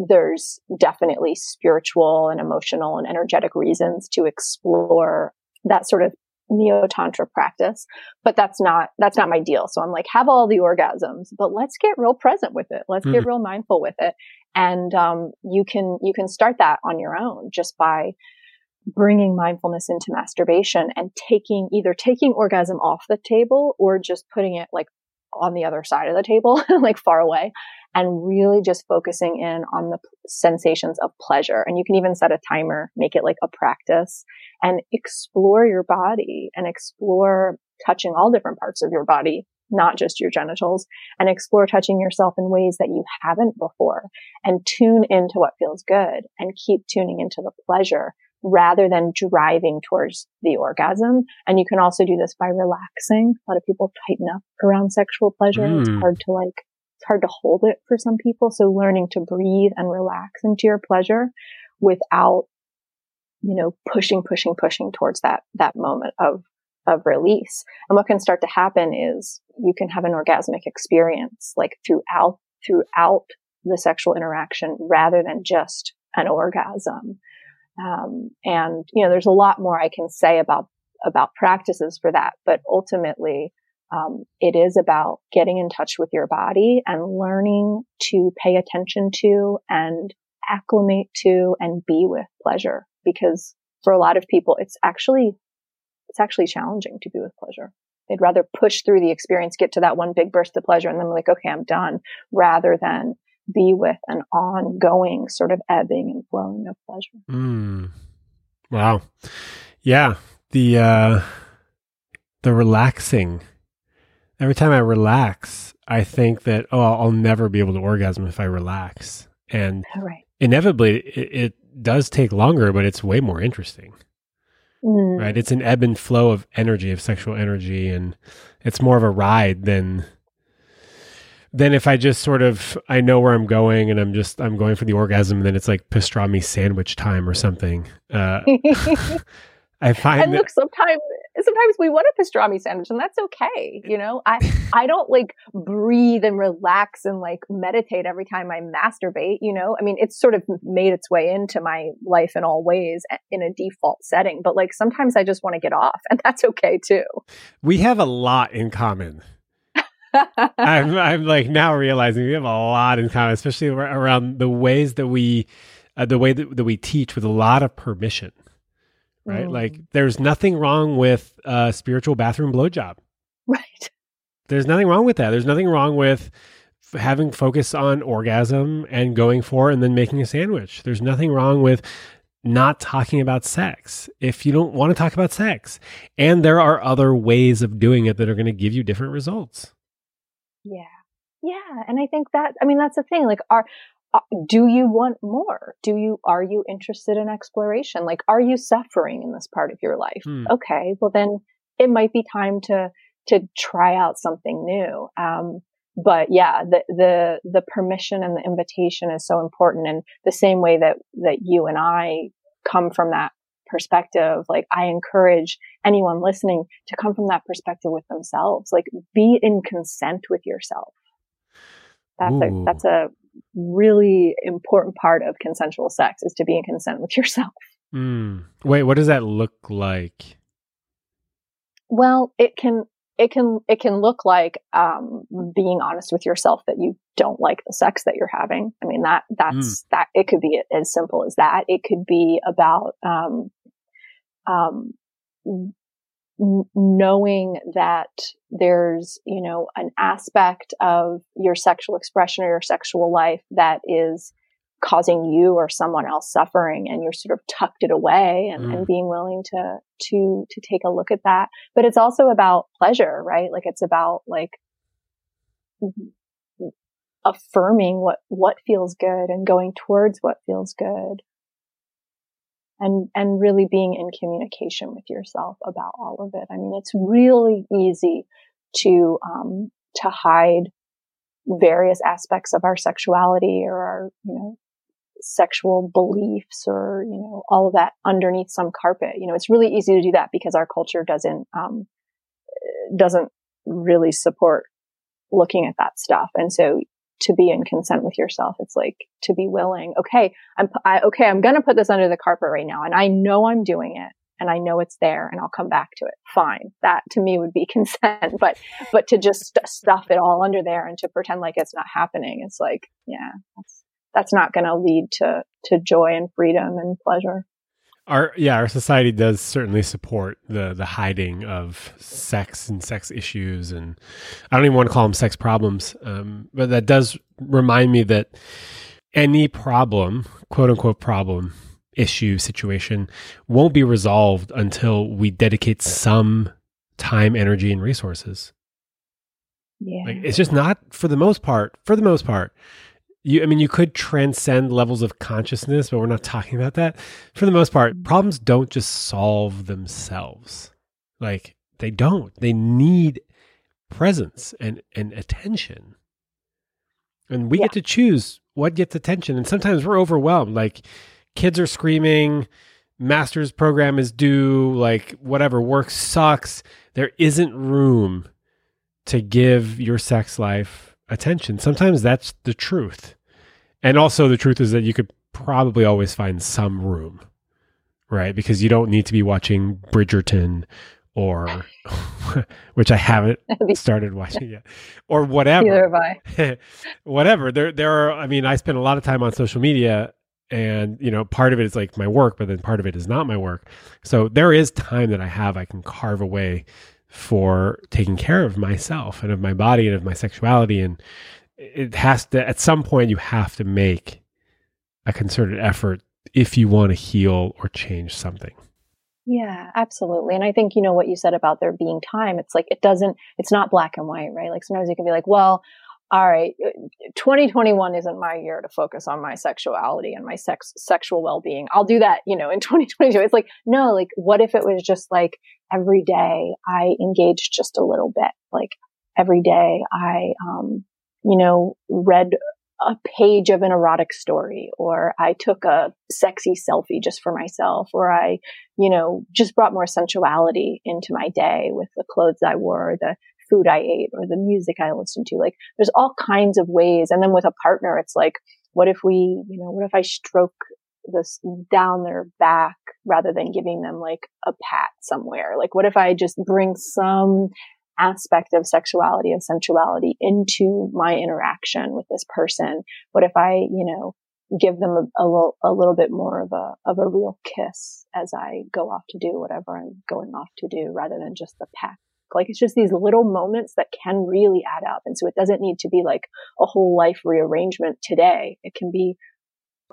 there's definitely spiritual and emotional and energetic reasons to explore that sort of neo tantra practice, but that's not, that's not my deal. So I'm like, have all the orgasms, but let's get real present with it. Let's mm. get real mindful with it. And, um, you can, you can start that on your own just by bringing mindfulness into masturbation and taking either taking orgasm off the table or just putting it like on the other side of the table, like far away and really just focusing in on the sensations of pleasure. And you can even set a timer, make it like a practice and explore your body and explore touching all different parts of your body, not just your genitals and explore touching yourself in ways that you haven't before and tune into what feels good and keep tuning into the pleasure rather than driving towards the orgasm. And you can also do this by relaxing. A lot of people tighten up around sexual pleasure. Mm. It's hard to like hard to hold it for some people. So learning to breathe and relax into your pleasure without, you know, pushing, pushing, pushing towards that, that moment of, of release. And what can start to happen is you can have an orgasmic experience like throughout, throughout the sexual interaction rather than just an orgasm. Um, and you know, there's a lot more I can say about about practices for that, but ultimately, um, it is about getting in touch with your body and learning to pay attention to and acclimate to and be with pleasure. Because for a lot of people, it's actually it's actually challenging to be with pleasure. They'd rather push through the experience, get to that one big burst of pleasure, and then like, okay, I'm done, rather than be with an ongoing sort of ebbing and flowing of pleasure. Mm. Wow. Yeah. The uh the relaxing. Every time I relax, I think that oh, I'll never be able to orgasm if I relax. And right. inevitably it, it, does take longer, but it's way more interesting. Mm. Right? It's an ebb and flow of energy, of sexual energy and it's more of a ride than then if I just sort of I know where I'm going and I'm just I'm going for the orgasm, and then it's like pastrami sandwich time or something. Uh, I find and that, look sometimes sometimes we want a pastrami sandwich and that's okay. You know, I I don't like breathe and relax and like meditate every time I masturbate. You know, I mean it's sort of made its way into my life in all ways in a default setting. But like sometimes I just want to get off, and that's okay too. We have a lot in common. I'm I'm like now realizing we have a lot in common, especially around the ways that we, uh, the way that, that we teach with a lot of permission, right? Mm. Like there's nothing wrong with a spiritual bathroom blowjob, right? There's nothing wrong with that. There's nothing wrong with f- having focus on orgasm and going for and then making a sandwich. There's nothing wrong with not talking about sex if you don't want to talk about sex. And there are other ways of doing it that are going to give you different results. Yeah. Yeah. And I think that, I mean, that's the thing. Like, uh, do you want more? Do you, are you interested in exploration? Like, are you suffering in this part of your life? Hmm. Okay. Well, then it might be time to, to try out something new. Um, but yeah, the, the, the permission and the invitation is so important. And the same way that, that you and I come from that perspective. Like I encourage anyone listening to come from that perspective with themselves. Like be in consent with yourself. That's Ooh. a, that's a really important part of consensual sex is to be in consent with yourself. Mm. Wait, what does that look like? Well, it can it can it can look like um, being honest with yourself that you don't like the sex that you're having. I mean that that's mm. that it could be as simple as that. It could be about um, um, n- knowing that there's you know an aspect of your sexual expression or your sexual life that is causing you or someone else suffering and you're sort of tucked it away and, mm. and, being willing to to to take a look at that. But it's also about pleasure right? Like it's about like affirming what what feels good and going towards what feels good and and really being in communication with yourself about all of it i mean it's really easy to um to hide various aspects of our sexuality or our you know sexual beliefs or, you know, all of that underneath some carpet. You know, it's really easy to do that because our culture doesn't, um, doesn't really support looking at that stuff. And so to be in consent with yourself, it's like to be willing, okay, I'm, I, okay, I'm going to put this under the carpet right now. And I know I'm doing it and I know it's there and I'll come back to it. Fine. That to me would be consent. But, but to just stuff it all under there and to pretend like it's not happening, it's like, yeah, that's, that's not going to lead to to joy and freedom and pleasure. Our yeah, our society does certainly support the the hiding of sex and sex issues, and I don't even want to call them sex problems, um, but that does remind me that any problem, quote unquote problem, issue, situation, won't be resolved until we dedicate some time, energy, and resources. Yeah, like, it's just not for the most part. For the most part, you, I mean, you could transcend levels of consciousness, but we're not talking about that. For the most part, problems don't just solve themselves. Like they don't. They need presence and, and attention. And we Yeah. get to choose what gets attention. And sometimes we're overwhelmed. Like kids are screaming, master's program is due, like whatever, work sucks. There isn't room to give your sex life attention. Sometimes that's the truth. And also, the truth is that you could probably always find some room, right? Because you don't need to be watching Bridgerton or, which I haven't started watching yet, or whatever Neither have I. whatever. There, there are. I mean, I spend a lot of time on social media, and you know, part of it is like my work, but then part of it is not my work. So there is time that I have. I can carve away for taking care of myself and of my body and of my sexuality, and it has to. At some point, you have to make a concerted effort if you want to heal or change something. Yeah, absolutely. And I think, you know, what you said about there being time, it's like, it doesn't, it's not black and white, right? Like sometimes you can be like, well, all right, uh, 2021 isn't my year to focus on my sexuality and my sex, sexual well-being. I'll do that, you know, in 2022. It's like, no, like, what if it was just like every day I engaged just a little bit? Like every day I, um, you know, read a page of an erotic story or I took a sexy selfie just for myself or I, you know, just brought more sensuality into my day with the clothes I wore, the food I ate or the music I listened to. Like there's all kinds of ways. And then with a partner, it's like, what if we, you know, what if I stroke this down their back rather than giving them like a pat somewhere? Like what if I just bring some aspect of sexuality of sensuality into my interaction with this person? What if i you know give them a, a, little a little bit more of a of a real kiss as i go off to do whatever i'm going off to do rather than just the pack? Like it's just these little moments that can really add up. And so it doesn't need to be like a whole life rearrangement today. It can be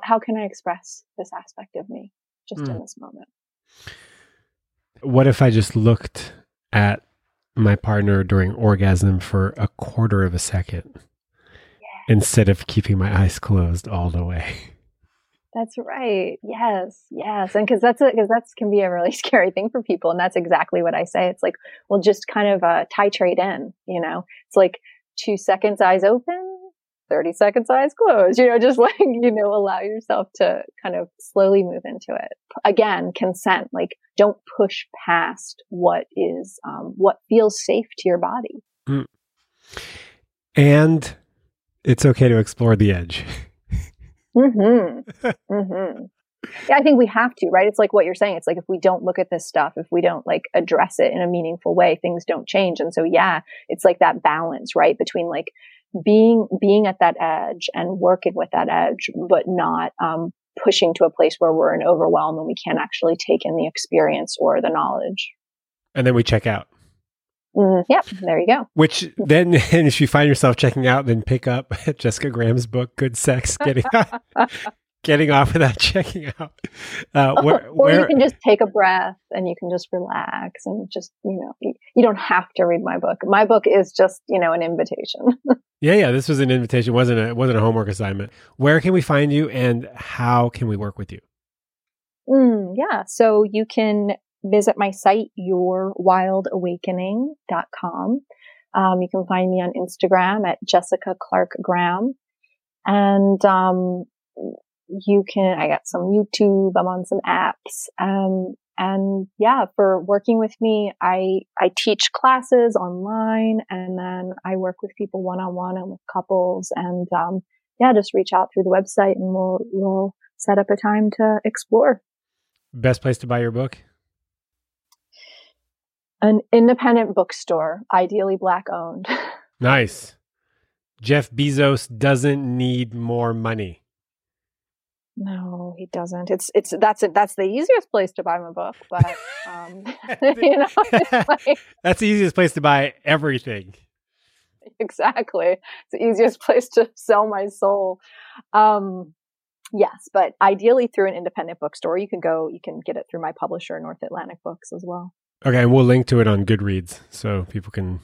how can i express this aspect of me just Mm. in this moment? What if I just looked at my partner during orgasm for a quarter of a second instead of keeping my eyes closed all the way? That's right. Yes, yes, and because that's because that's can be a really scary thing for people, and that's exactly what I say. It's like, well, just kind of uh, titrate in. You know, it's like two seconds eyes open, thirty seconds eyes closed. You know, just like you know, allow yourself to kind of slowly move into it. Again, consent. Like, don't push past what is um, what feels safe to your body. And it's okay to explore the edge. Mm-hmm. mm-hmm. Yeah, I think we have to, right? It's like what you're saying. It's like if we don't look at this stuff, if we don't like address it in a meaningful way, things don't change. And so, yeah, it's like that balance, right? Between like being, being at that edge and working with that edge, but not, um, pushing to a place where we're in overwhelm and we can't actually take in the experience or the knowledge. And then we check out. Mm, yep. There you go. Which then, and if you find yourself checking out, then pick up Jessica Graham's book, Good Sex, Getting Getting Off Without Checking Out. Uh, where, or where, you can just take a breath and you can just relax and just, you know, you, you don't have to read my book. My book is just, you know, an invitation. yeah, yeah, this was an invitation. It wasn't a, it wasn't a homework assignment. Where can we find you and how can we work with you? Mm, yeah. So you can visit my site, yourwildawakening.com. Um, you can find me on Instagram at Jessica Clark Graham. And, um, you can, I got some YouTube, I'm on some apps. Um, and yeah, for working with me, I, I teach classes online and then I work with people one on one and with couples and, um, yeah, just reach out through the website and we'll, we'll set up a time to explore. Best place to buy your book? An independent bookstore, ideally black owned. Nice. Jeff Bezos doesn't need more money. No, he doesn't. It's it's that's it. That's the easiest place to buy my book, but um, you know, like, That's the easiest place to buy everything. exactly. It's the easiest place to sell my soul. Um, yes, but ideally through an independent bookstore. You can go. You can get it through my publisher, North Atlantic Books, as well. Okay, and we'll link to it on Goodreads so people can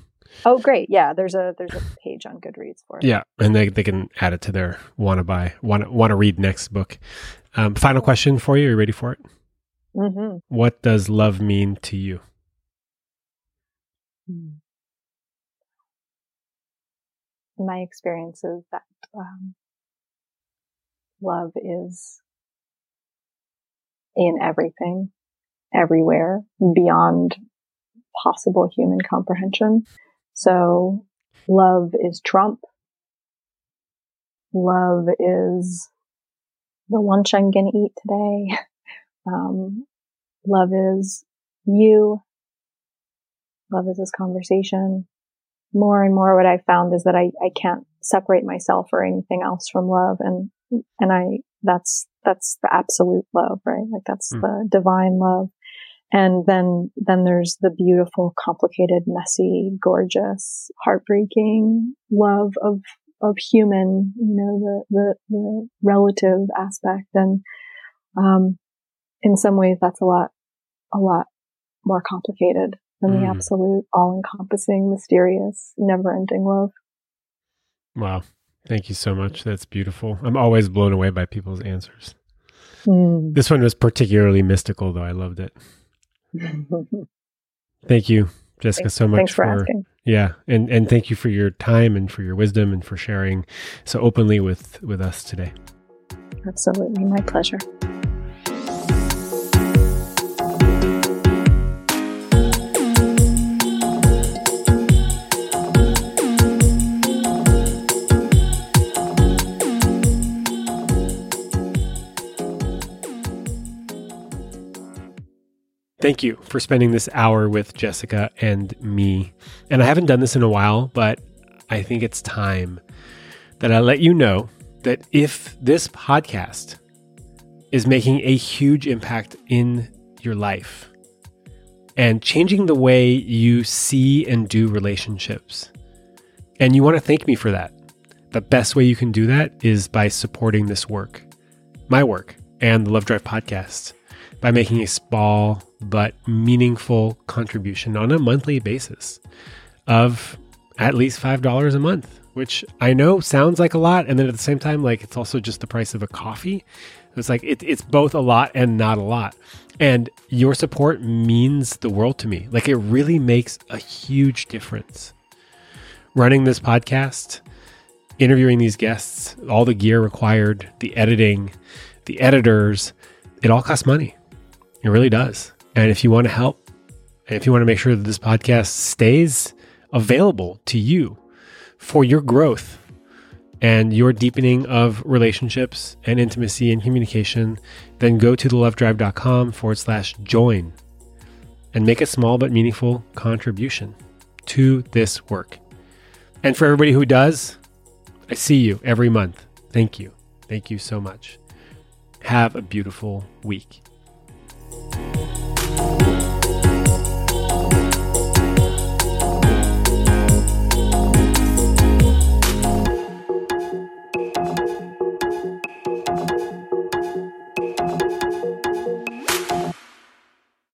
Oh, great! Yeah, there's a there's a page on Goodreads for it. Yeah, and they they can add it to their want to buy want want to read next book. Um, final question for you. Are you ready for it? Mm-hmm. What does love mean to you? my experience is that um, love is in everything, everywhere, beyond possible human comprehension. So love is Trump. Love is the lunch I'm going to eat today. Um, love is you. Love is this conversation. More and more what I've found is that I, I can't separate myself or anything else from love. And, and I, that's, that's the absolute love, right? Like that's mm. the divine love. And then, then there's the beautiful, complicated, messy, gorgeous, heartbreaking love of, of human, you know, the, the, the relative aspect. And, um, in some ways that's a lot, a lot more complicated than mm. the absolute, all encompassing, mysterious, never ending love. Wow. Thank you so much. That's beautiful. I'm always blown away by people's answers. Mm. This one was particularly mystical, though. I loved it. thank you, Jessica, thanks, so much for, for. Yeah, and and thank you for your time and for your wisdom and for sharing so openly with with us today. Absolutely, my pleasure. Thank you for spending this hour with Jessica and me. And I haven't done this in a while, but I think it's time that I let you know that if this podcast is making a huge impact in your life and changing the way you see and do relationships, and you want to thank me for that, the best way you can do that is by supporting this work, my work, and the Love Drive podcast by making a small but meaningful contribution on a monthly basis of at least $5 a month, which I know sounds like a lot. And then at the same time, like it's also just the price of a coffee. It's like it, it's both a lot and not a lot. And your support means the world to me. Like it really makes a huge difference. Running this podcast, interviewing these guests, all the gear required, the editing, the editors, it all costs money. It really does. And if you want to help, and if you want to make sure that this podcast stays available to you for your growth and your deepening of relationships and intimacy and communication, then go to thelovedrive.com forward slash join and make a small but meaningful contribution to this work. And for everybody who does, I see you every month. Thank you. Thank you so much. Have a beautiful week. Thank you.